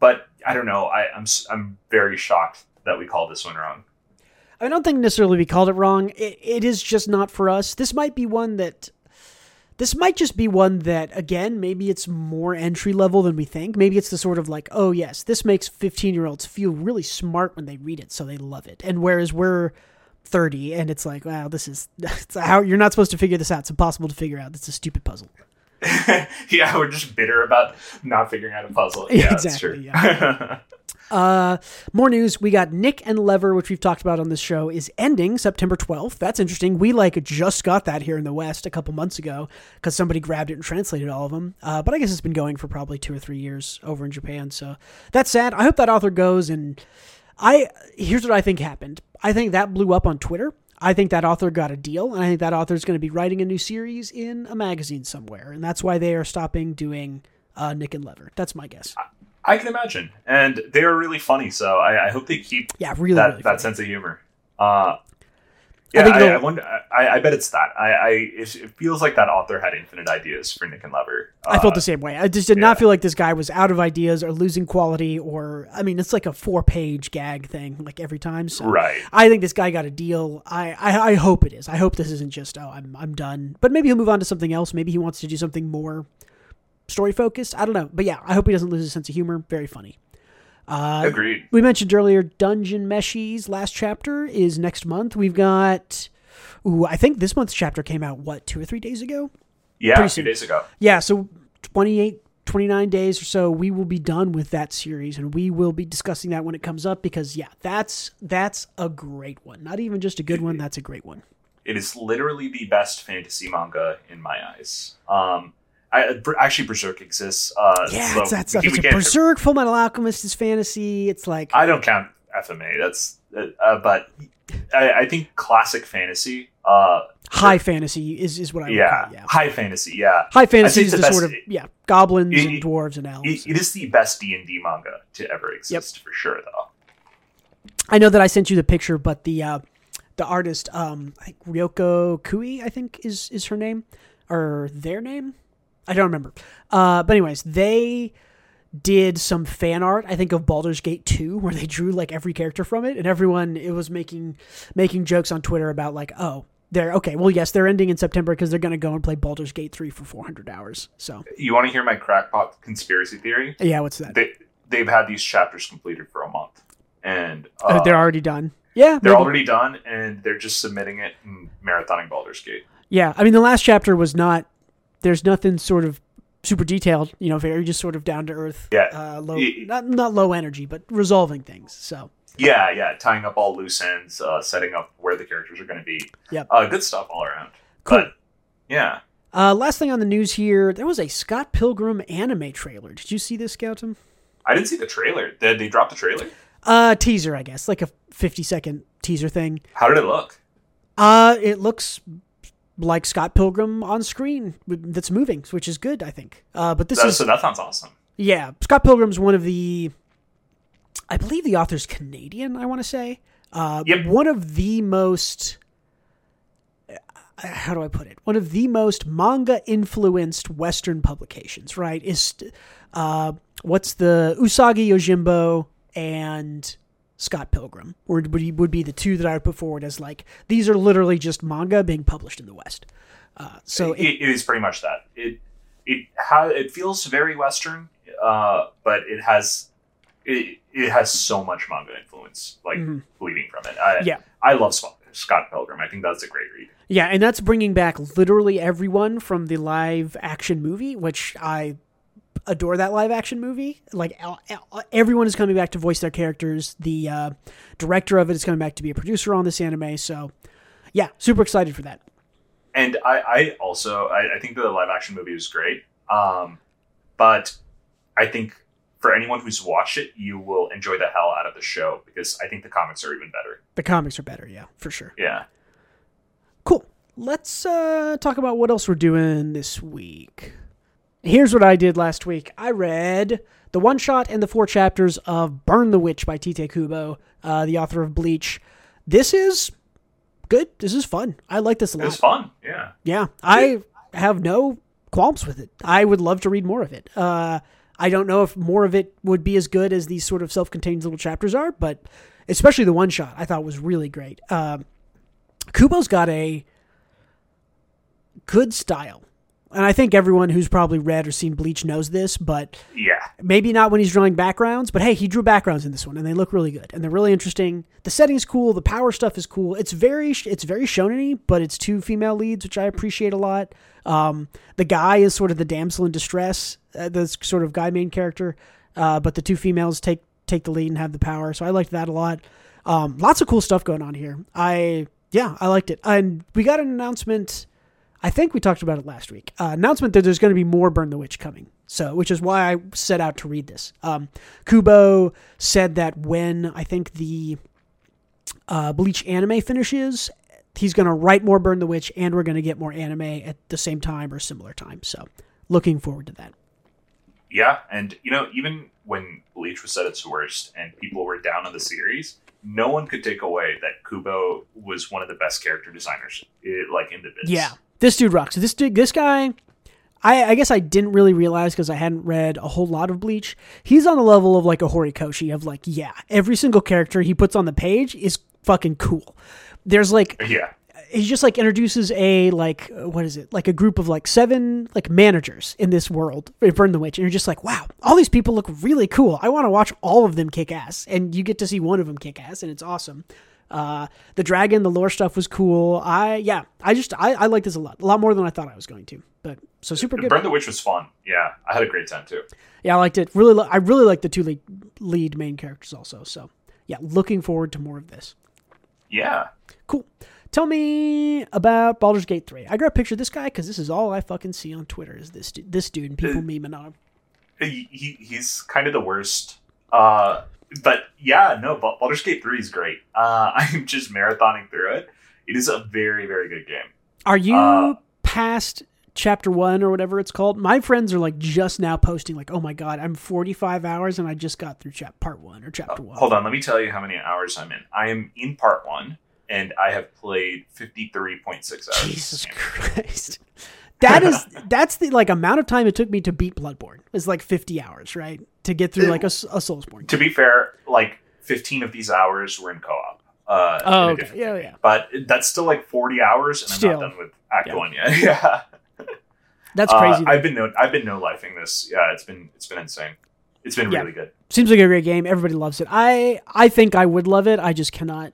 but I don't know. I, I'm s- I'm very shocked that we called this one wrong. I don't think necessarily we called it wrong. It, it is just not for us. This might be one that. This might just be one that, again, maybe it's more entry level than we think. Maybe it's the sort of like, oh, yes, this makes 15 year olds feel really smart when they read it, so they love it. And whereas we're 30 and it's like, wow, this is [laughs] how you're not supposed to figure this out. It's impossible to figure out. It's a stupid puzzle. [laughs] yeah, we're just bitter about not figuring out a puzzle. Yeah, Yeah, that's exactly, true. [laughs] Uh, more news. We got Nick and Lever, which we've talked about on this show, is ending September 12th. That's interesting. We like just got that here in the West a couple months ago because somebody grabbed it and translated all of them. Uh, but I guess it's been going for probably two or three years over in Japan. So that's sad. I hope that author goes. And I here's what I think happened. I think that blew up on Twitter. I think that author got a deal, and I think that author is going to be writing a new series in a magazine somewhere, and that's why they are stopping doing uh, Nick and Lever. That's my guess. I can imagine, and they are really funny. So I, I hope they keep Yeah, really, that really that sense of humor. Uh, yeah, think I, I wonder. I, I bet it's that. I, I it, it feels like that author had infinite ideas for Nick and Lever. I felt Uh, the same way. I just did not feel like this guy was out of ideas or losing quality or I mean it's like a four page gag thing like every time. So right. I think this guy got a deal. I, I I hope it is. I hope this isn't just oh I'm I'm done. But maybe he'll move on to something else. Maybe he wants to do something more story focused. I don't know. But yeah, I hope he doesn't lose his sense of humor. Very funny. Uh, Agreed. we mentioned earlier Dungeon Meshi's last chapter is next month. We've got ooh, I think this month's chapter came out what, two or three days ago? Yeah, pretty a soon. days ago. Yeah, so 28, 29 days or so, we will be done with that series, and we will be discussing that when it comes up because yeah, that's that's a great one. Not even just a good one, that's a great one. It is literally the best fantasy manga in my eyes. Um, I actually Berserk exists. Uh, Yeah, it's that we stuff. It's we a Berserk, Full Metal Alchemist is fantasy. It's like I don't count FMA. That's uh, uh, but I, I think classic fantasy. Uh, high fantasy is, is what I yeah. Yeah. high fantasy. Yeah, High fantasy is the the sort of yeah goblins It- and dwarves and elves. it, it is the best D and D manga to ever exist for sure, though. I know that I sent you the picture, but the uh, the artist, um, I think Ryoko Kui, I think is is her name or their name. I don't remember. Uh, but anyways, they did some fan art. I think of Baldur's Gate two, [laughs] where they drew like every character from it, and everyone it was making making jokes on Twitter about like, oh, they're okay. Well, yes, they're ending in September because they're going to go and play Baldur's Gate three for four hundred hours. So You want to hear my crackpot conspiracy theory? yeah, what's that? They they've had these chapters completed for a month, and uh, Uh, they're already done. Yeah, they're maybe. already done, and they're just submitting it and marathoning Baldur's Gate. Yeah, I mean the last chapter was not. There's nothing sort of super detailed, you know, very just sort of down to earth. Yeah. uh, low, not not low energy, but resolving things. So Yeah, yeah, tying up all loose ends, uh, setting up where the characters are going to be. Yep. uh, good stuff all around. Cool. But yeah, uh, last thing on the news here, there was a Scott Pilgrim anime trailer. Did you see this, Gautam? I didn't see the trailer. Did they drop the trailer? Uh, teaser, I guess, like a 50 second teaser thing. How did it look? Uh, it looks like Scott Pilgrim on screen that's moving, which is good, I think. Uh, but this That- is so that sounds awesome. Yeah, Scott Pilgrim's one of the. I believe the author's Canadian. I want to say. Uh, Yep. One of the most. uh, How do I put it? One of the most manga influenced Western publications. Right? Is uh, what's the Usagi Yojimbo and Scott Pilgrim would would, be- would be the two that I would put forward as like these are literally just manga being published in the West. Uh, so it, it is pretty much that. It it ha- it feels very Western, uh, but it has it, it has so much manga influence, like Mhm. bleeding from it. I, Yeah. I love Scott Pilgrim. I think that's a great read. Yeah, and that's bringing back literally everyone from the live action movie, which I adore that live action movie. Like everyone is coming back to voice their characters. The uh, director of it is coming back to be a producer on this anime. So, yeah, super excited for that. And I, I also I, I think the live action movie was great. Um, but I think for anyone who's watched it, you will enjoy the hell out of the show because I think the comics are even better. The comics are better, yeah, for sure. Yeah. Cool. Let's uh, talk about what else we're doing this week. Here's what I did last week. I read the one shot and the four chapters of Burn the Witch by Tite Kubo, uh, the author of Bleach. This is good. This is fun. I like this a lot. It's fun. Yeah. Yeah, I have no qualms with it. I would love to read more of it. Uh, I don't know if more of it would be as good as these sort of self-contained little chapters are, but especially the one shot I thought was really great. Um, Kubo's got a good style. And I think everyone who's probably read or seen Bleach knows this, but Yeah. maybe not when he's drawing backgrounds, but hey, he drew backgrounds in this one and they look really good and they're really interesting. The setting's cool, the power stuff is cool. It's very it's very shonen but it's two female leads, which I appreciate a lot. Um, the guy is sort of the damsel in distress, uh, the sort of guy main character, uh, but the two females take take the lead and have the power. So I liked that a lot. Um, lots of cool stuff going on here. I yeah, I liked it. And we got an announcement I think we talked about it last week. Uh, announcement that there's going to be more Burn the Witch coming. So, which is why I set out to read this. Um, Kubo said that when I think the uh, Bleach anime finishes, he's going to write more Burn the Witch, and we're going to get more anime at the same time or similar time. So, looking forward to that. Yeah, and you know, even when Bleach was at its worst and people were down on the series, no one could take away that Kubo was one of the best character designers, eh, like in the biz. Yeah, this dude rocks. This dude, this guy, I, I guess I didn't really realize because I hadn't read a whole lot of Bleach. He's on the level of like a Horikoshi of like, yeah, every single character he puts on the page is fucking cool. There's like yeah, he just like introduces a like what is it like a group of like seven like managers in this world Burn the Witch and you're just like wow all these people look really cool I want to watch all of them kick ass and you get to see one of them kick ass and it's awesome uh the dragon the lore stuff was cool I yeah I just I, I like this a lot a lot more than I thought I was going to but so super good Burn the Witch was fun. Yeah, I had a great time too. yeah I liked it really I really like the two lead, lead main characters also so yeah looking forward to more of this Yeah, Cool. Tell me about Baldur's Gate 3. I got a picture of this guy because this is all I fucking see on Twitter is this this dude and people memeing on him. he, he he's kind of the worst. Uh, but yeah, no, Bal- Baldur's Gate Three is great. Uh, [laughs] I'm just marathoning through it. It is a very very good game. Are you Uh, past chapter one or whatever it's called? My friends are like just now posting like, oh my god, I'm 45 hours and I just got through chap part one or chapter one. Hold on, let me tell you how many hours I'm in. I am in part one, and I have played 53.6 hours. Jesus. Christ. That [laughs] is that's the like amount of time it took me to beat Bloodborne. It's like 50 hours, right? To get through like a, a Soulsborne. To be fair, like 15 of these hours were in co-op. Uh, Oh, in okay. Yeah, yeah. But that's still like 40 hours, and I'm Still. not done with Act Yeah. One [laughs] yet. yeah. That's Uh, crazy. I've been no, I've been no lifing this. Yeah, it's been it's been insane. It's been Yeah. really good. seems like a great game. Everybody loves it. I I think I would love it. I just cannot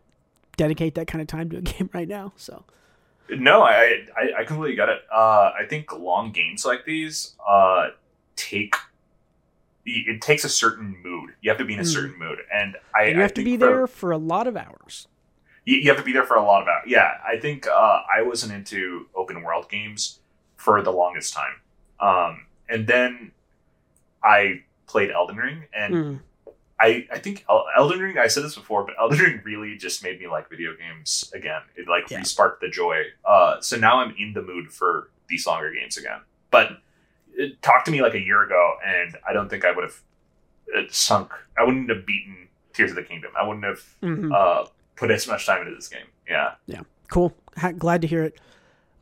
dedicate that kind of time to a [laughs] game right now. So No, I I, I completely get it. Uh, I think long games like these uh, take it takes a certain mood. You have to be in a Mm. certain mood, and I and you I have to think be for- there for a lot of hours. You, you have to be there for a lot of hours. Yeah, I think uh, I wasn't into open world games for the longest time, um, and then I played Elden Ring, and Mm. I, I think El- Elden Ring. I said this before, but Elden Ring really just made me like video games again. It like Yeah. resparked the joy. Uh, so now I'm in the mood for these longer games again. But it, talk to me like a year ago, and I don't think I would have uh, sunk. I wouldn't have beaten Tears of the Kingdom. I wouldn't have Mhm. uh, put as much time into this game. Yeah. Yeah. Cool. Ha- glad to hear it.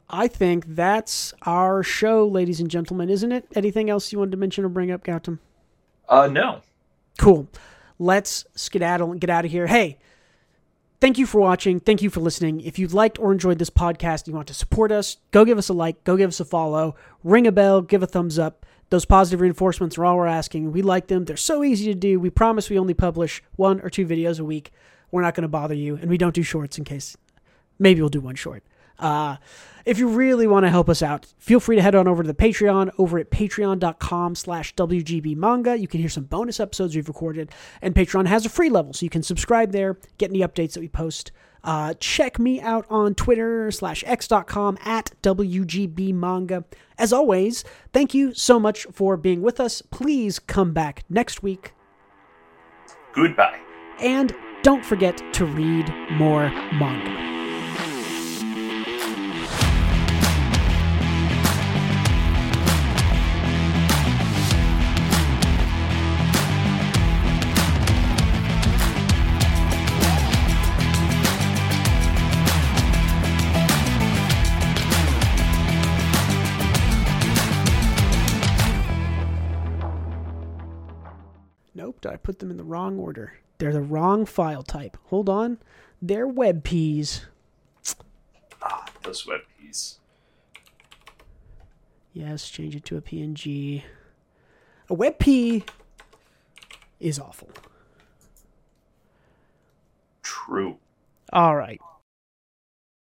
I think that's our show, ladies and gentlemen, isn't it? Anything else you wanted to mention or bring up, Gautam? Uh, no. Cool. Let's skedaddle and get out of here. Hey, thank you for watching. Thank you for listening. If you liked or enjoyed this podcast and you want to support us, go give us a like, go give us a follow, ring a bell, give a thumbs up. Those positive reinforcements are all we're asking. We like them. They're so easy to do. We promise we only publish one or two videos a week. We're not going to bother you, and we don't do shorts in case maybe we'll do one short. Uh, if you really want to help us out, feel free to head on over to the Patreon over at patreon.com slash WGB manga. You can hear some bonus episodes we've recorded, and Patreon has a free level, so you can subscribe there, get any updates that we post. Uh, check me out on Twitter slash x.com at WGB manga. As always, thank you so much for being with us. Please come back next week. Goodbye. And don't forget to read more manga. Nope, did I put them in the wrong order? They're the wrong file type. Hold on. They're WebPs. Ah, those web keys. Yes, change it to a PNG. A WebP is awful. True. All right.